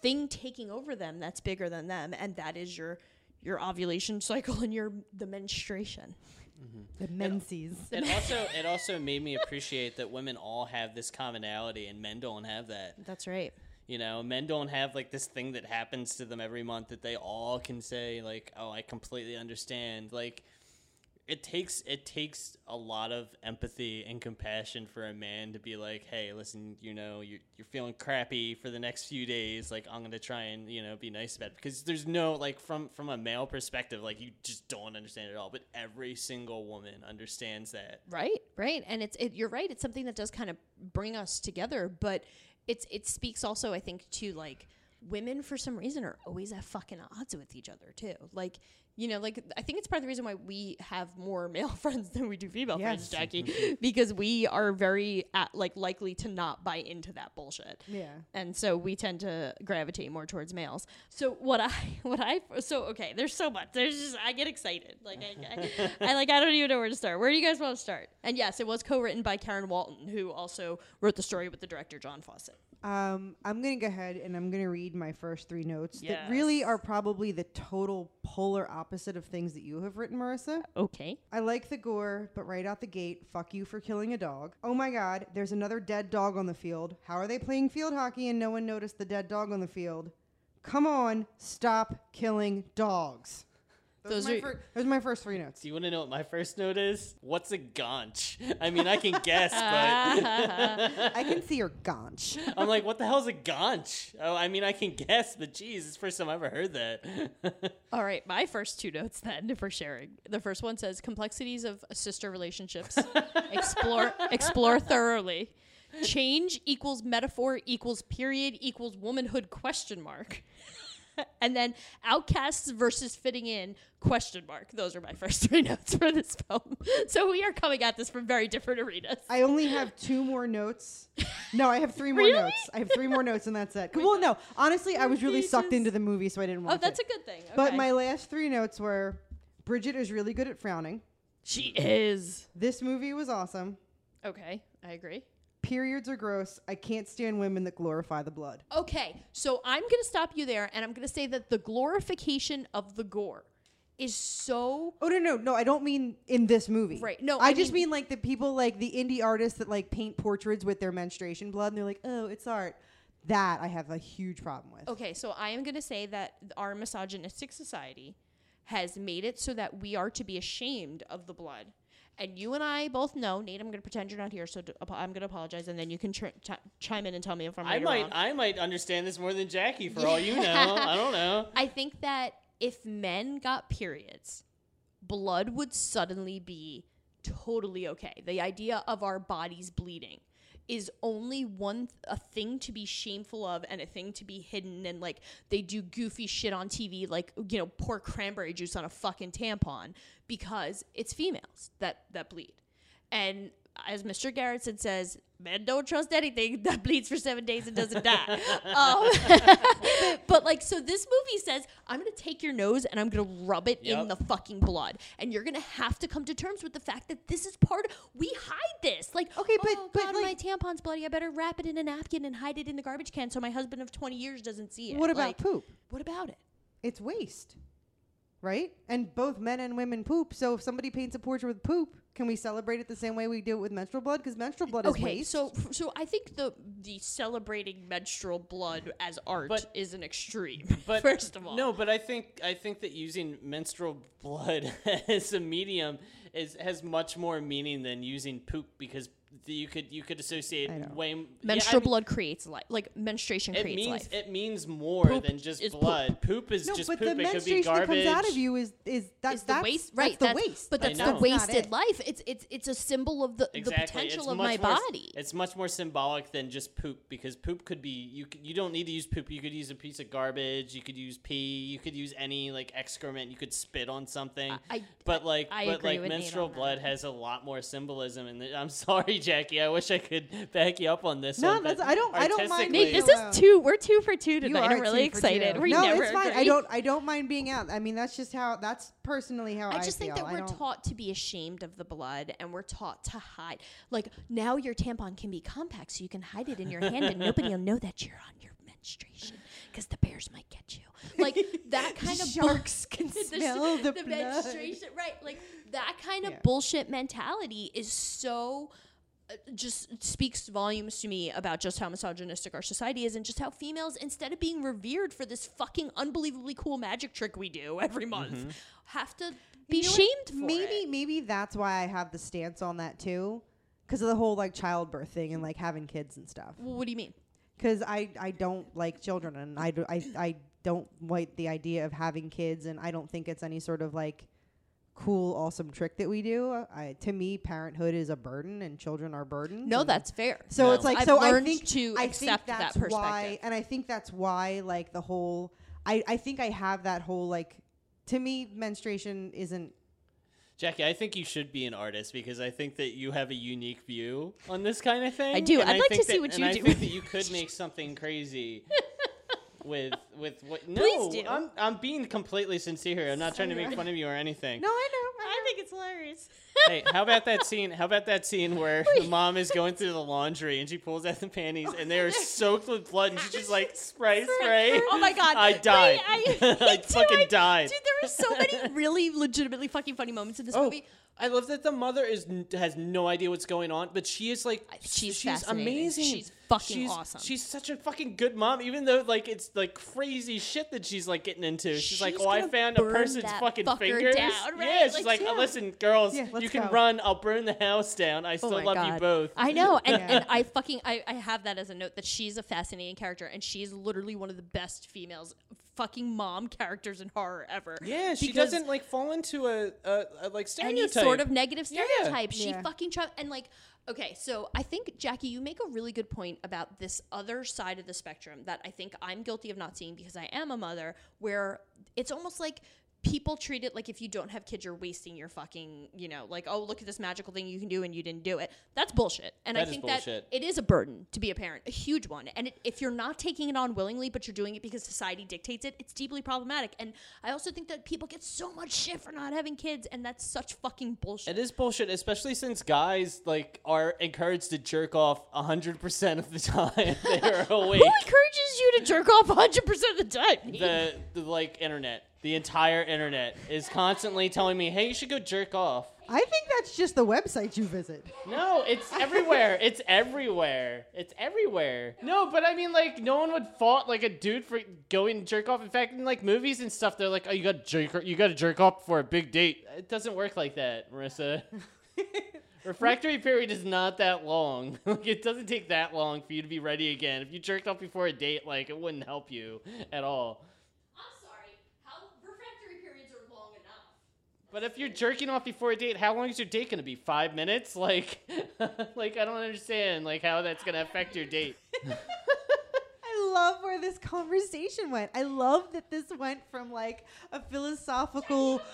thing taking over them that's bigger than them and that is your your ovulation cycle and your the menstruation. Mm-hmm. the menses. It also it also made me appreciate that women all have this commonality and men don't have that. That's right. You know, men don't have like this thing that happens to them every month that they all can say like, "Oh, I completely understand." Like it takes it takes a lot of empathy and compassion for a man to be like, hey, listen, you know, you're you're feeling crappy for the next few days. Like I'm gonna try and you know be nice about it because there's no like from from a male perspective, like you just don't understand it all. But every single woman understands that. Right, right, and it's it, you're right. It's something that does kind of bring us together, but it's it speaks also, I think, to like women for some reason are always at fucking odds with each other too. Like you know, like I think it's part of the reason why we have more male friends than we do female friends, Jackie, mm-hmm. because we are very at, like likely to not buy into that bullshit. Yeah. and so we tend to gravitate more towards males. So what I what I so okay, there's so much. There's just I get excited. Like I, I, I like I don't even know where to start. Where do you guys want to start? And yes, it was co-written by Karen Walton, who also wrote the story with the director John Fawcett. Um, I'm gonna go ahead and I'm gonna read my first three notes that really are probably the total polar opposite of things that you have written, Marissa. Okay. I like the gore, but right out the gate, fuck you for killing a dog. Oh my god, there's another dead dog on the field. How are they playing field hockey and no one noticed the dead dog on the field? Come on, stop killing dogs. Those, Those are, my are- fir- those are my first three notes. Do you want to know what my first note is? What's a gaunch? I mean, I can guess, but I can see your gaunch. I'm like, what the hell's a gaunch? Oh, I mean, I can guess, but geez, it's the first time I ever heard that. All right, my first two notes then for sharing. The first one says complexities of sister relationships. explore explore thoroughly. Change equals metaphor equals period equals womanhood question mark. and then outcasts versus fitting in question mark. Those are my first three notes for this film. So we are coming at this from very different arenas. I only have two more notes. No, I have three more Really? notes. I have three more notes, and that's it. Well, no, honestly, I was really sucked into the movie, so I didn't oh, watch oh, that's it. a good thing. But my last three notes were Bridget is really good at frowning. she is. This movie was awesome. Okay, I agree. Periods are gross. I can't stand women that glorify the blood. Okay, so I'm going to stop you there and I'm going to say that the glorification of the gore is so Oh no, no, no! I don't mean in this movie. Right, no, I, I just mean- mean like the people, like the indie artists that like paint portraits with their menstruation blood, and they're like, "Oh, it's art." That I have a huge problem with. Okay, so I am going to say that our misogynistic society has made it so that we are to be ashamed of the blood. And you and I both know, Nate. I'm going to pretend you're not here, so d- I'm going to apologize, and then you can tr- ch- chime in and tell me if I'm right I might, wrong. I might understand this more than Jackie for all you know. I don't know. I think that if men got periods, blood would suddenly be totally okay. The idea of our bodies bleeding is only one th- a thing to be shameful of and a thing to be hidden and like they do goofy shit on TV like you know pour cranberry juice on a fucking tampon because it's females that that bleed. And as Mr. Garrison says, men don't trust anything that bleeds for seven days and doesn't die. um, but like, so this movie says, I'm gonna take your nose and I'm gonna rub it in the fucking blood, and you're gonna have to come to terms with the fact that this is part. Of, we hide this, like, Okay, but- oh, but, God, like- my tampon's bloody. I better wrap it in a napkin and hide it in the garbage can so my husband of 20 years doesn't see it. What about Like, poop? What about it? It's waste, right? And both men and women poop. So if somebody paints a portrait with poop, can we celebrate it the same way we do it with menstrual blood? Because menstrual blood is Okay, waste. so so I think the the celebrating menstrual blood as art But- is an extreme. But first of all, no. But I think I think that using menstrual blood as a medium is has much more meaning than using poop because th- you could you could associate I know. way m- yeah, I menstrual mean, blood creates life. Like menstruation It creates means life. it means more Poop than just is poop. blood. Poop, is no, just but poop. the it could be menstruation that comes out of you is is that, is the waste right? That's the waste. But that's the wasted it. life. It's it's it's a symbol of the, Exactly. the potential it's of my more body. It's much more symbolic than just poop because poop could be you. You don't need to use poop. You could use a piece of garbage. You could use pee. You could use any like excrement. You could spit on something. I- but like, I but agree like with menstrual blood has a lot more symbolism. And I'm sorry, Jackie. I wish I could back you up on this. No, one, that's- I don't- I don't mind Nate, this is two. We're two for two You tonight. are I'm really two for two. excited. We no, never it's fine. I don't. I don't mind being out. I mean, that's just how. That's personally how I, I just think that I we're don't- taught to be ashamed of the blood and we're taught to hide. Like now your tampon can be compact so you can hide it in your hand and nobody will know that you're on your menstruation because the bears might get you. Like that kind of bull- Sharks can the, sh- smell the the blood. menstruation, right? Like that kind of bullshit mentality is so just speaks volumes to me about just how misogynistic our society is and just how females instead of being revered for this fucking unbelievably cool magic trick we do every month Mm-hmm. have to be You know what? shamed for maybe it. maybe that's why I have the stance on that too, because of the whole like childbirth thing and like having kids and stuff. Well, what do you mean? Because I I don't like children and I I I don't like the idea of having kids and I don't think it's any sort of like cool awesome trick that we do. I to me parenthood is a burden and children are burdens. No, that's fair. So No. it's like I've so I learned think to I accept think that that's why, and I think that's why like the whole I I think I have that whole like to me menstruation isn't Jackie, I think you should be an artist because I think that you have a unique view on this kind of thing. I do. and I'd I like to see that- what and you I do. think that you could make something crazy with with what. No, Please do. I'm I'm being completely sincere here. I'm not trying to make fun of you or anything. No, I know. I think it's hilarious. Hey, how about that scene? How about that scene where the mom is going through the laundry and she pulls out the panties and they are soaked with blood and she's just like spray, spray. Oh my god! I Wait. I, I fucking I- died. Dude, there were so many really legitimately fucking funny moments in this Oh, movie. I love that the mother is has no idea what's going on, but she is like She's she's amazing. She's fucking she's, awesome. She's such a fucking good mom, even though like it's like crazy shit that she's like getting into. She's, like, oh, I found a person's fucking fingers. down, Yeah, she's Like, like, yeah. "Oh, listen, girls, Yeah, you can go." run. I'll burn the house down. I oh still oh love God. you both. I know, and, Yeah. and I fucking I, I have that as a note that she's a fascinating character, and she's literally one of the best females, fucking mom characters in horror ever. yeah, she doesn't like fall into a, a, a like any sort of negative Yeah. stereotype. She Yeah. fucking try and like. Okay, so I think Jackie, you make a really good point about this other side of the spectrum that I think I'm guilty of not seeing because I am a mother, where it's almost like people treat it like if you don't have kids, you're wasting your fucking, you know, like oh look at this magical thing you can do and you didn't do it. That's bullshit. And I think that it is a burden to be a parent, a huge one. And it, if you're not taking it on willingly, but you're doing it because society dictates it, it's deeply problematic. And I also think that people get so much shit for not having kids, and that's such fucking bullshit. It is bullshit, especially since guys like are encouraged to jerk off hundred percent of the time they're awake. Who encourages you to jerk off 100% of the time? the, the like internet, the entire internet is constantly telling me, "Hey, you should go jerk off." I think that's just the website you visit. No, it's everywhere. it's everywhere. It's everywhere. No, but I mean, like, no one would fault like a dude for going to jerk off. In fact, in like movies and stuff, they're like, "Oh, you got to jerk, you got to jerk off for a big date." It doesn't work like that, Marissa. Refractory period is not that long. like, it doesn't take that long for you to be ready again. If you jerked off before a date, like, it wouldn't help you at all. I'm sorry. How refractory periods are long enough. But if you're jerking off before a date, how long is your date gonna be? Five minutes? Like, like I don't understand like how that's gonna affect your date. I love where this conversation went. I love that this went from like a philosophical. Guys,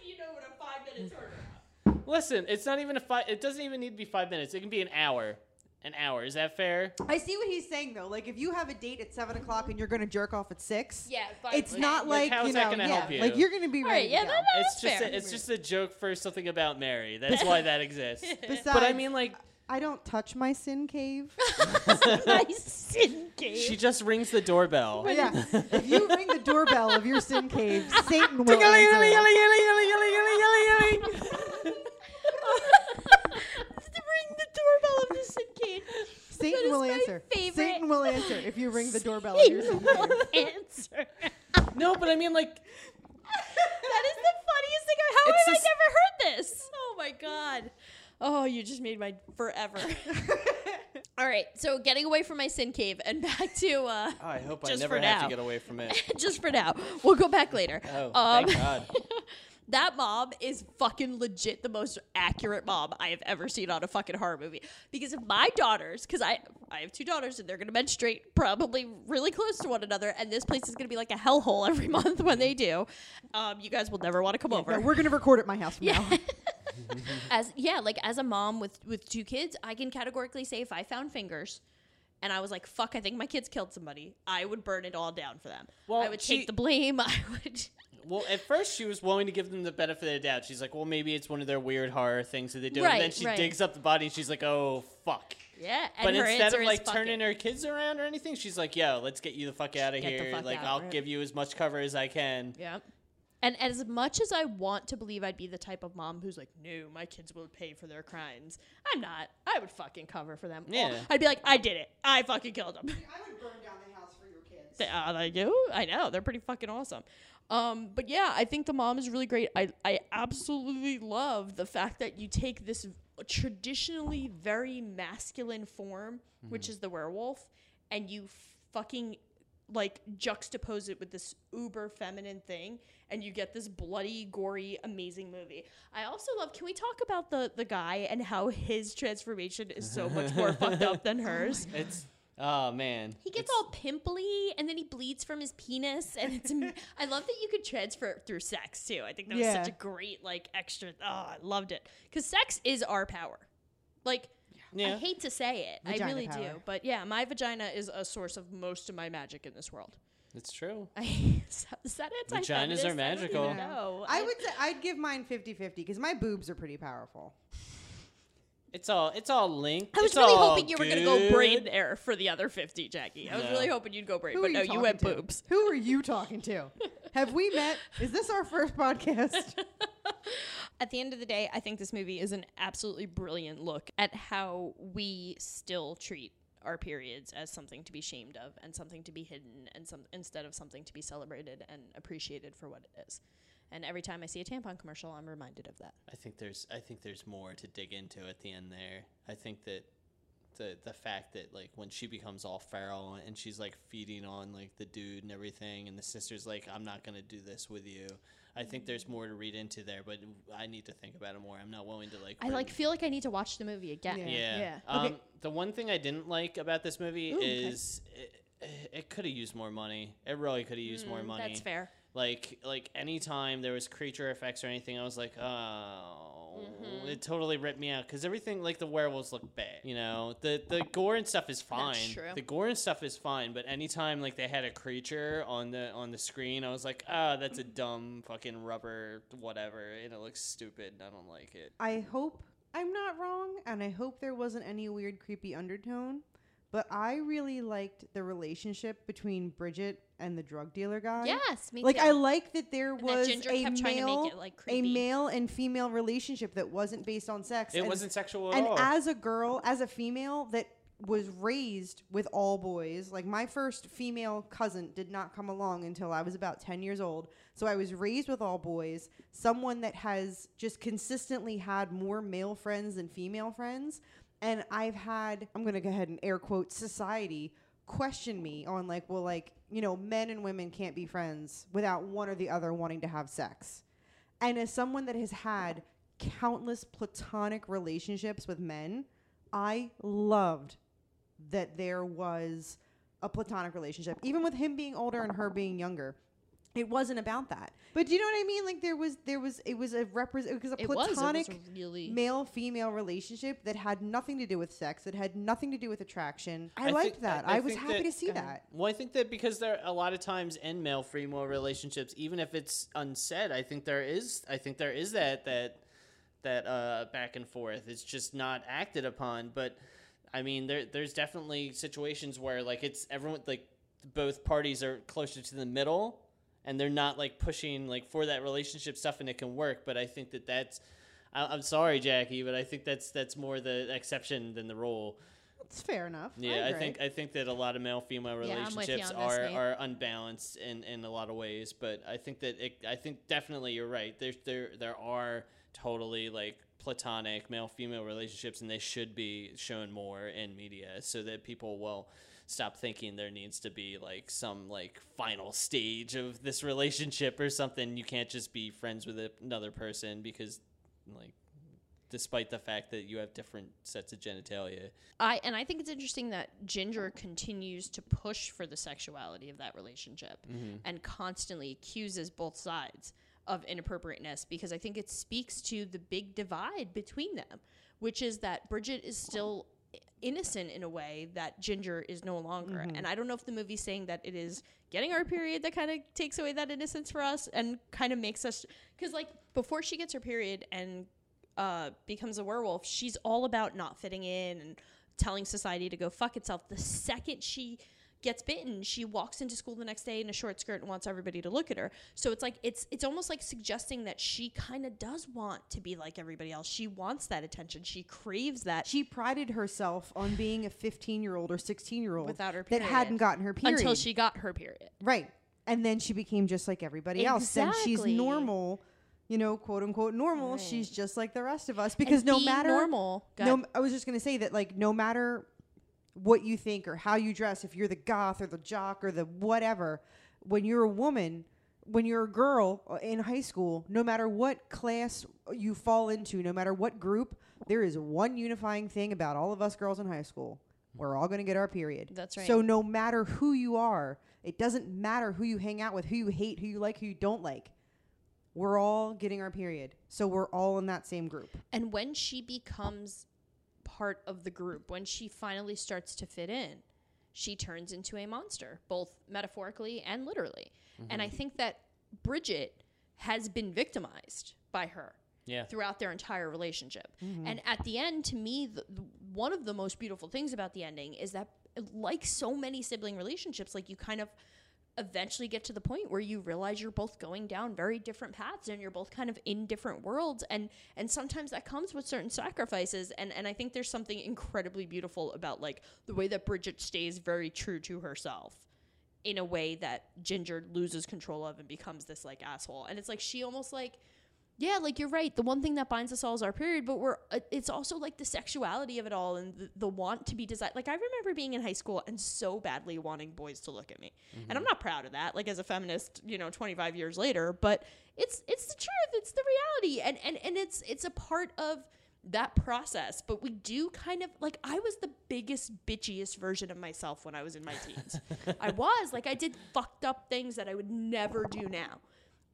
if you know what a five minutes are. Listen, it's not even a five. It doesn't even need to be five minutes. It can be an hour. An hour. Is that fair? I see what he's saying though. Like if you have a date at seven o'clock and you're gonna jerk off at six, Yeah, but it's like- not Like, like, how you know, that gonna yeah, help you? like you're gonna be All ready. right, yeah, to go. that, that- It's that's just fair. a, it's just a joke for something about Mary. That's why that exists. Besides, But I mean, like, I don't touch my sin cave. nice sin cave. she just rings the doorbell. But yeah, if you ring the doorbell of your sin cave, Satan will answer. to ring the doorbell of the sin cave. Satan will answer. favorite. Satan will answer if you ring the doorbell of your sin Satan will answer. No, but I mean, like, that is the funniest thing. I- How It's have I never heard this? Oh my god. Oh, you just made my forever. All right, so getting away from my sin cave and back to uh, oh, I hope I never have now. to get away from it. just for now. We'll go back later. Oh, Um, thank God. That mom is fucking legit the most accurate mom I have ever seen on a fucking horror movie. Because if my daughters, because I I have two daughters and they're gonna menstruate probably really close to one another, and this place is gonna be like a hellhole every month when they do. Um, you guys will never want to come over. No, we're gonna record at my house from now. as yeah, like as a mom with with two kids, I can categorically say if I found fingers. And I was like, "Fuck! I think my kids killed somebody. I would burn it all down for them. Well, I would she- take the blame. I would." Well, at first she was willing to give them the benefit of the doubt. She's like, well, maybe it's one of their weird horror things that they do. Right, and then she right. digs up the body and she's like, oh, fuck. Yeah, and but her instead of like turning it. her kids around or anything, she's like, yo, let's get you the fuck out of Get here. Like, out, I'll right. give you as much cover as I can. Yeah. And as much as I want to believe I'd be the type of mom who's like, no, my kids will pay for their crimes, I'm not. I would fucking cover for them. Yeah. I'd be like, I did it. I fucking killed them. I would burn down the house for your kids. They, uh, they do. I know. They're pretty fucking awesome. Um, but yeah, I think the mom is really great. I I absolutely love the fact that you take this traditionally very masculine form, which is the werewolf, and you fucking like juxtapose it with this uber feminine thing and you get this bloody gory amazing movie. I also love can we talk about the the guy and how his transformation is so much more fucked up than hers? It's oh man. he gets It's- all pimply and then he bleeds from his penis and it's I love that you could transfer it through sex too. I think that was Yeah. such a great like extra oh, I loved it. Cuz sex is our power. Like I hate to say it. I really power. do. But yeah, my vagina is a source of most of my magic in this world. It's true. I, is that anti Vaginas are magical. No, I would say I'd give mine 50-50 because my boobs are pretty powerful. It's all it's all linked. I was It's really hoping you were going to go brain good. there for the other 50, Jackie. I was No. really hoping you'd go brain, Who but are no, you you went talking to? boobs. Who are you talking to? Have we met? Is this our first podcast? At the end of the day, I think this movie is an absolutely brilliant look at how we still treat our periods as something to be shamed of and something to be hidden and some instead of something to be celebrated and appreciated for what it is. And every time I see a tampon commercial, I'm reminded of that. I think there's I think there's more to dig into at the end there. I think that the the fact that like when she becomes all feral and she's like feeding on like the dude and everything and the sister's like I'm not going to do this with you. I think there's more to read into there, but I need to think about it more. I'm not willing to like I re- like feel like I need to watch the movie again. Yeah. Yeah. Yeah. Um, Okay. The one thing I didn't like about this movie Ooh, okay. is it, it could have used more money. It really could have used more Mm, money. That's fair. Like like anytime there was creature effects or anything, I was like, oh, Mm-hmm. it totally ripped me out because everything like the werewolves look bad. You know, the the gore and stuff is fine. true. The gore and stuff is fine, but anytime like they had a creature on the on the screen, I was like, ah, that's a dumb fucking rubber whatever, and it looks stupid. and I don't like it. I hope I'm not wrong, and I hope there wasn't any weird, creepy undertone. But I really liked the relationship between Bridget and the drug dealer guy. Yes, me like too. I like that there And that was Ginger a kept trying to make male, it, like, a male and female relationship that wasn't based on sex. It and- wasn't sexual at and all. as a girl, as a female that was raised with all boys, like my first female cousin did not come along until I was about 10 years old. So I was raised with all boys, someone that has just consistently had more male friends than female friends. And I've had, I'm going to go ahead and air quote, society question me on, like, well, like, you know, men and women can't be friends without one or the other wanting to have sex. And as someone that has had countless platonic relationships with men, I loved that there was a platonic relationship, even with him being older and her being younger. It wasn't about that, but do you know what I mean? Like there was, there was, it was a represent, it was a It was, was platonic really- male female relationship that had nothing to do with sex, that had nothing to do with attraction. I, think- liked that. I, was think happy to see that. Well, I think that because there a lot of times in male female relationships, even if it's unsaid, I think there is I think there is that that that uh, back and forth. It's just not acted upon. But I mean, there there's definitely situations where like it's everyone like both parties are closer to the middle, and they're not like pushing like for that relationship stuff, and it can work. But I think that that's I, I'm sorry, Jackie, but I think that's that's more the exception than the rule. It's fair enough. Yeah, I, agree. think I think that a lot of male female Yeah, I'm with you relationships on this, are Nate. are unbalanced in, in a lot of ways, but I think that it, I think definitely you're right. There there there are totally like platonic male female relationships, and they should be shown more in media so that people will stop thinking there needs to be like some like final stage of this relationship or something. You can't just be friends with another person because like despite the fact that you have different sets of genitalia. I and I think it's interesting that Ginger continues to push for the sexuality of that relationship mm-hmm. and constantly accuses both sides of inappropriateness because I think it speaks to the big divide between them, which is that Bridget is still innocent in a way that Ginger is no longer. And I don't know if the movie's saying that it is getting our period that kind of takes away that innocence for us and kind of makes us cuz like before she gets her period and uh, becomes a werewolf, she's all about not fitting in and telling society to go fuck itself. The second she gets bitten, she walks into school the next day in a short skirt and wants everybody to look at her. So it's like it's it's almost like suggesting that she kind of does want to be like everybody else. She wants that attention. She craves that. She prided herself on being a 15 year old or 16 year old Without her that hadn't gotten her period until she got her period. right. and then she became just like everybody else. And she's normal, you know, quote unquote normal. Right. She's just like the rest of us because no being matter normal- no. I was just gonna say that like no matter what you think or how you dress, if you're the goth or the jock or the whatever, when you're a woman, when you're a girl uh, in high school, no matter what class you fall into, no matter what group, there is one unifying thing about all of us girls in high school. We're all going to get our period. That's right. So no matter who you are, it doesn't matter who you hang out with, who you hate, who you like, who you don't like. We're all getting our period. So we're all in that same group. And when she becomes part of the group, when she finally starts to fit in, she turns into a monster, both metaphorically and literally. And I mm-hmm. think that Bridget has been victimized by her Yeah. throughout their entire relationship. Mm-hmm. And at the end, to me, the, the, one of the most beautiful things about the ending is that, like so many sibling relationships, like you kind of eventually get to the point where you realize you're both going down very different paths and you're both kind of in different worlds. And and sometimes that comes with certain sacrifices. And and I think there's something incredibly beautiful about like the way that Bridget stays very true to herself in a way that Ginger loses control of and becomes this like asshole. And it's like she almost like yeah, like you're right. The one thing that binds us all is our period, but we're uh, it's also like the sexuality of it all and the, the want to be desired. Like I remember being in high school and so badly wanting boys to look at me, and I'm not proud of that. Like as a feminist, you know, 25 years later, but it's it's the truth. It's the reality, and and and it's it's a part of that process. But we do kind of like I was the biggest bitchiest version of myself when I was in my teens. I was like I did fucked up things that I would never do now.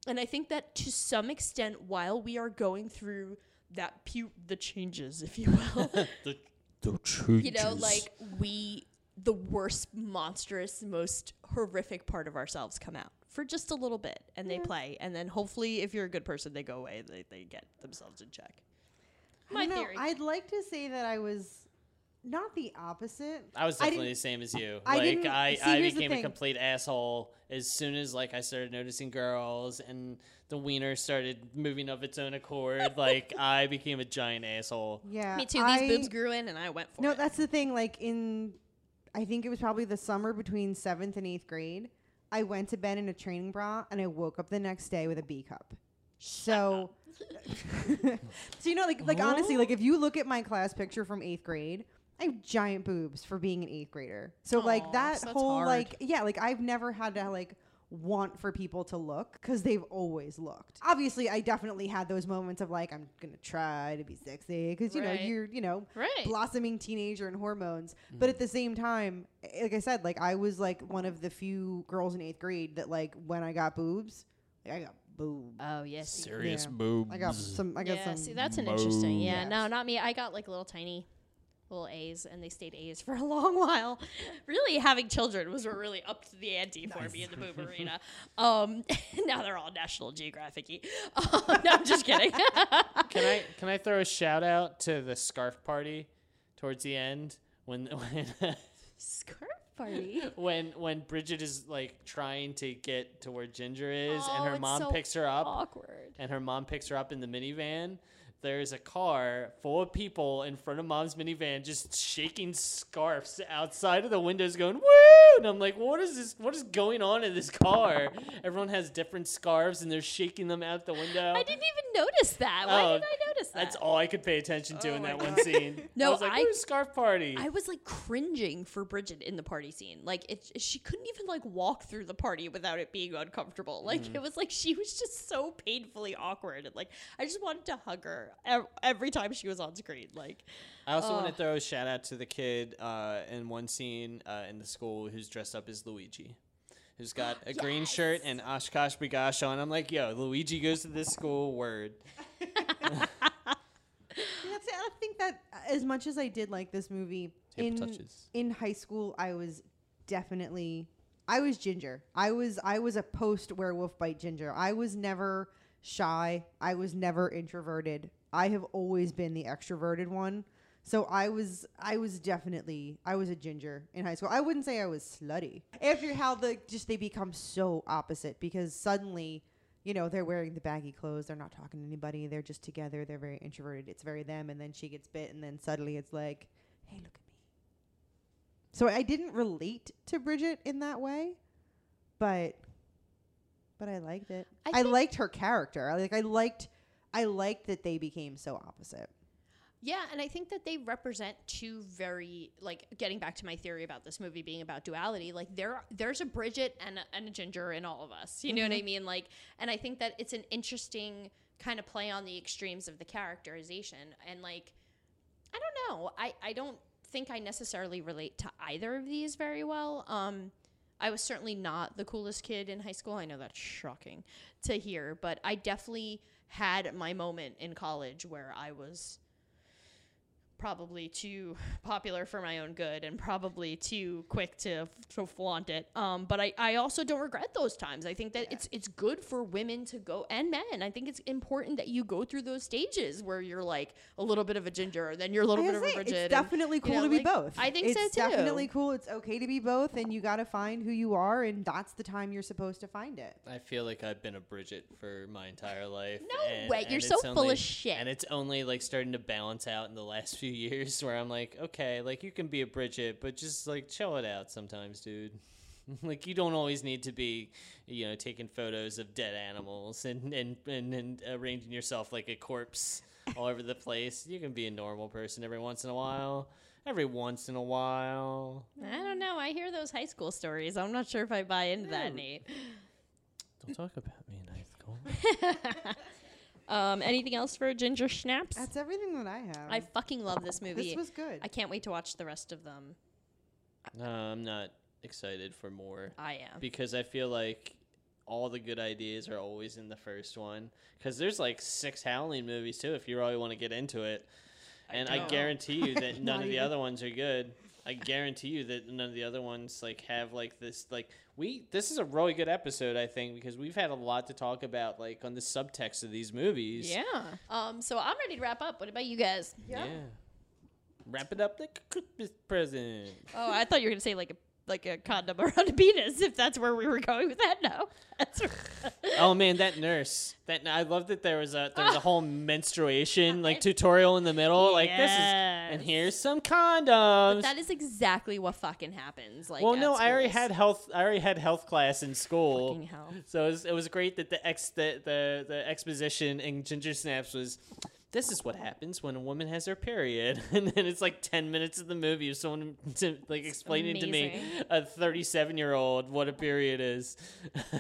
And I think that to some extent, while we are going through that pu- the changes, if you will, The, the you know, like we the worst, monstrous, most horrific part of ourselves come out for just a little bit, and they mm-hmm. play, and then hopefully, if you're a good person, they go away, they they get themselves in check. My don't know, theory. I'd like to say that I was not the opposite. I was definitely didn't- the same as you. I like I, see, I became a complete asshole as soon as like I started noticing girls and the wiener started moving of its own accord. like I became a giant asshole. Yeah. Me too. These I- boobs grew in, and I went for No, it. No, that's the thing. Like in, I think it was probably the summer between seventh and eighth grade. I went to bed in a training bra, and I woke up the next day with a B cup. So, so you know, like like honestly, like if you look at my class picture from eighth grade, I have giant boobs for being an eighth grader. So like that so whole hard. like yeah, like I've never had to like want for people to look because they've always looked. Obviously, I definitely had those moments of like I'm gonna try to be sexy because you Right. know you're you know Right. blossoming teenager and hormones. But at the same time, eh, like I said, like I was like one of the few girls in eighth grade that like when I got boobs, like, I got boobs. Oh yes. Serious Yeah. boobs. I got some. I got yeah, some. see, that's an interesting. Yeah, Yes. no, not me. I got like little tiny little A's, and they stayed A's for a long while. Really, having children was what really upped the ante for me in the boob arena. Um, now they're all National Geographic-y. Uh, no, I'm just kidding. Can I can I throw a shout out to the scarf party towards the end when when Scarf party. when when Bridget is like trying to get to where Ginger is Oh, and her mom so picks her up Awkward. and her mom picks her up in the minivan. There's a car full of people in front of mom's minivan just shaking scarves outside of the windows going woo and I'm like what is this what is going on in this car everyone has different scarves and they're shaking them out the window I didn't even notice that. Why Oh, did I notice that? that's all I could pay attention to Oh in that one scene No, I was like I- scarf party I was like cringing for Bridget in the party scene. Like it, she couldn't even like walk through the party without it being uncomfortable. Like Mm-hmm. it was like she was just so painfully awkward. And like I just wanted to hug her ev- every time she was on screen. Like I also want Oh. to throw a shout out to the kid uh, in one scene uh, in the school who's dressed up as Luigi, who's got a green shirt and OshKosh B'gosh on. I'm like, yo, Luigi goes to this school. Word. I think that uh, as much as I did like this movie Table in touches. in high school, I was definitely I was Ginger. I was I was a post werewolf bite Ginger. I was never shy. I was never introverted. I have always been the extroverted one. So I was I was definitely I was a ginger in high school. I wouldn't say I was slutty. After how the just they become so opposite because suddenly, you know, they're wearing the baggy clothes, they're not talking to anybody, they're just together, they're very introverted. It's very them and then she gets bit and then suddenly it's like, "Hey, look at me." So I didn't relate to Bridget in that way, but but I liked it. I I, liked her character. I like. I liked. I liked that they became so opposite. Yeah, and I think that they represent two very like getting back to my theory about this movie being about duality. Like there, there's a Bridget and a, and a Ginger in all of us. You know what I mean? Like, and I think that it's an interesting kind of play on the extremes of the characterization. And like, I don't know. I I don't think I necessarily relate to either of these very well. Um, I was certainly not the coolest kid in high school. I know that's shocking to hear, but I definitely had my moment in college where I was probably too popular for my own good and probably too quick to, to flaunt it. Um, but I, I also don't regret those times. I think that it's it's good for women to go and men. I think it's important that you go through those stages where you're like a little bit of a ginger, then you're a little I bit of a say, Bridget. It's and, definitely you cool know, to be like, both. I think it's so too. definitely cool. It's okay to be both, and you got to find who you are, and that's the time you're supposed to find it. I feel like I've been a Bridget for my entire life. No and- way, and you're it's so full of shit. And it's only like starting to balance out in the last few years where I'm like, okay, like you can be a Bridget, but just like chill it out sometimes, dude. like you don't always need to be, you know, taking photos of dead animals and and, and, and arranging yourself like a corpse all over the place. You can be a normal person every once in a while. Every once in a while. I don't know. I hear those high school stories. I'm not sure if I buy into that, Nate. Don't talk about me in high school. Um, anything else for Ginger Snaps? That's everything that I have. I fucking love this movie. this was good. I can't wait to watch the rest of them. No, I'm not excited for more. I am. because I feel like all the good ideas are always in the first one. Because there's like six Halloween movies too, if you really want to get into it. And I, don't. guarantee you that none of the other ones are good. I guarantee you that none of the other ones like have like this like we this is a really good episode I think because we've had a lot to talk about like on the subtext of these movies. Yeah. Um. So I'm ready to wrap up. What about you guys? Yeah. Wrap it up like a Christmas present. Oh, I thought you were gonna say like a like a condom around a penis. If that's where we were going with that, no. That's oh man, that nurse. That I love that there was a there was a whole menstruation like tutorial in the middle. Like this is and here's some condoms. that is exactly what fucking happens. Like, well, at no, I already schools. had health. I already had health class in school. Fucking hell. So it was, it was great that the ex the, the the exposition in Ginger Snaps was. This is what happens when a woman has her period, and then it's like ten minutes of the movie of someone to, like explaining to me, a thirty-seven-year-old, what a period is.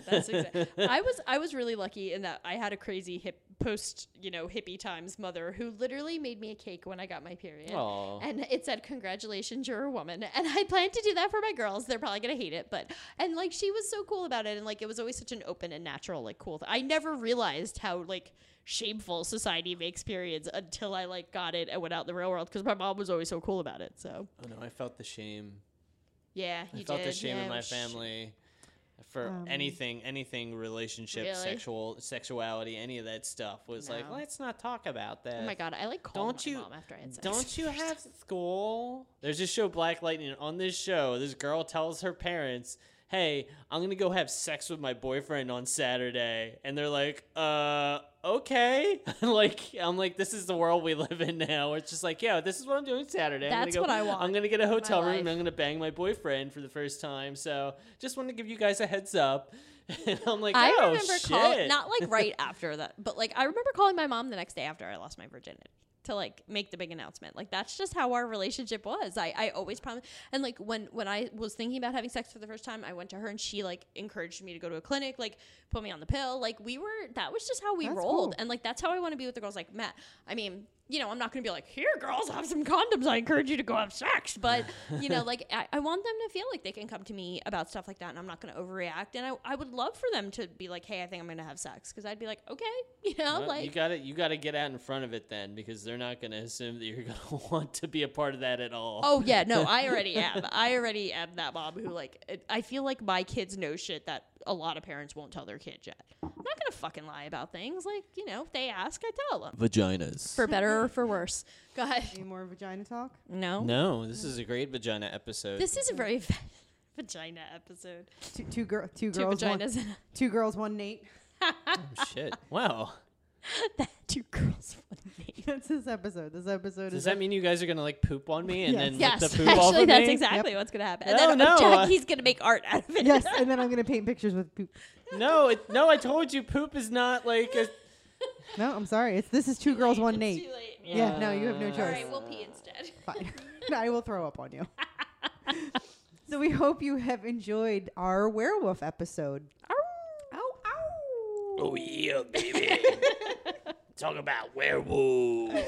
That's exactly. I was I was really lucky in that I had a crazy hip post you know hippie times mother who literally made me a cake when I got my period, Aw. and it said congratulations you're a woman, and I plan to do that for my girls. They're probably gonna hate it, but and like she was so cool about it, and like it was always such an open and natural like cool. Th- I never realized how like shameful society makes periods until I like got it and went out in the real world because my mom was always so cool about it. So Oh no, I felt the shame. yeah, I felt did. the shame yeah, in my was sh- family for Um, anything, anything relationship, Really? sexual, sexuality, any of that stuff was like, let's not talk about that. Oh my god, I like called Don't my you? mom after I had sex. Don't you have school? There's this show, Black Lightning. On this show, this girl tells her parents, "Hey, I'm gonna go have sex with my boyfriend on Saturday," and they're like, "Uh, okay." like, I'm like, this is the world we live in now. It's just like, yeah, this is what I'm doing Saturday. I'm That's gonna what I want I'm gonna get a hotel room. and I'm gonna bang my boyfriend for the first time. So, just want to give you guys a heads up. And I'm like, I oh remember shit. calling not like right after that, but like I remember calling my mom the next day after I lost my virginity to like make the big announcement. Like that's just how our relationship was. I I always promised and like when when I was thinking about having sex for the first time, I went to her and she like encouraged me to go to a clinic, like put me on the pill. Like we were that was just how we That's rolled. cool. And like that's how I want to be with the girls like Matt. I mean, you know, I'm not going to be like, here, girls, have some condoms. I encourage you to go have sex. But, you know, like, I, I want them to feel like they can come to me about stuff like that and I'm not going to overreact. And I, I would love for them to be like, hey, I think I'm going to have sex. Cause I'd be like, okay, you know, Well, like, you gotta you gotta get out in front of it then because they're not gonna assume that you're gonna want to be a part of that at all. oh, yeah, no, I already am. I already am that mom who, like, it, I feel like my kids know shit that a lot of parents won't tell their kids yet. I'm not going to fucking lie about things. Like, you know, if they ask, I tell them. Vaginas. For better or for worse. Go ahead. Any more vagina talk? No. no, this is a great vagina episode. This is a very vagina episode. Two, two, gir- two Two girls, one, vaginas. two girls, one Nate. Oh, shit. Wow. that Two girls. One. me. That's this episode. This episode Does is. that mean you guys are gonna like poop on me and Yes. then Yes, lick the poop off actually, of that's me? exactly what's gonna happen. And No, then no, uh, Jackie's gonna make art out of it. yes, and then I'm gonna paint pictures with poop. No, it, no, I told you poop is not like a. No, I'm sorry. It's this is two girls, one It's Nate. too late. Yeah, no, you have no choice. right, we'll pee instead. Fine. I will throw up on you. so we hope you have enjoyed our werewolf episode. Ow, Ow, ow. Oh yeah, baby. Talk about werewolves.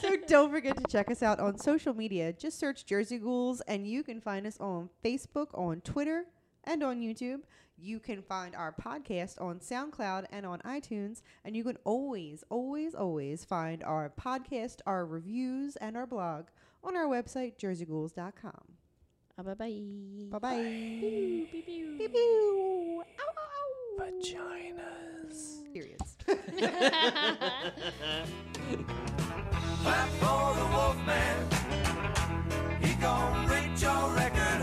So don't forget to check us out on social media. Just search Jersey Ghouls, and you can find us on Facebook, on Twitter, and on YouTube. You can find our podcast on SoundCloud and on iTunes, and you can always, always, always find our podcast, our reviews, and our blog on our website, jerseyghouls.com. bye bye. Bye bye. Pew pew. Ow, ow, ow. Vaginas. Periods. Clap for the Wolfman. He gon' reach your record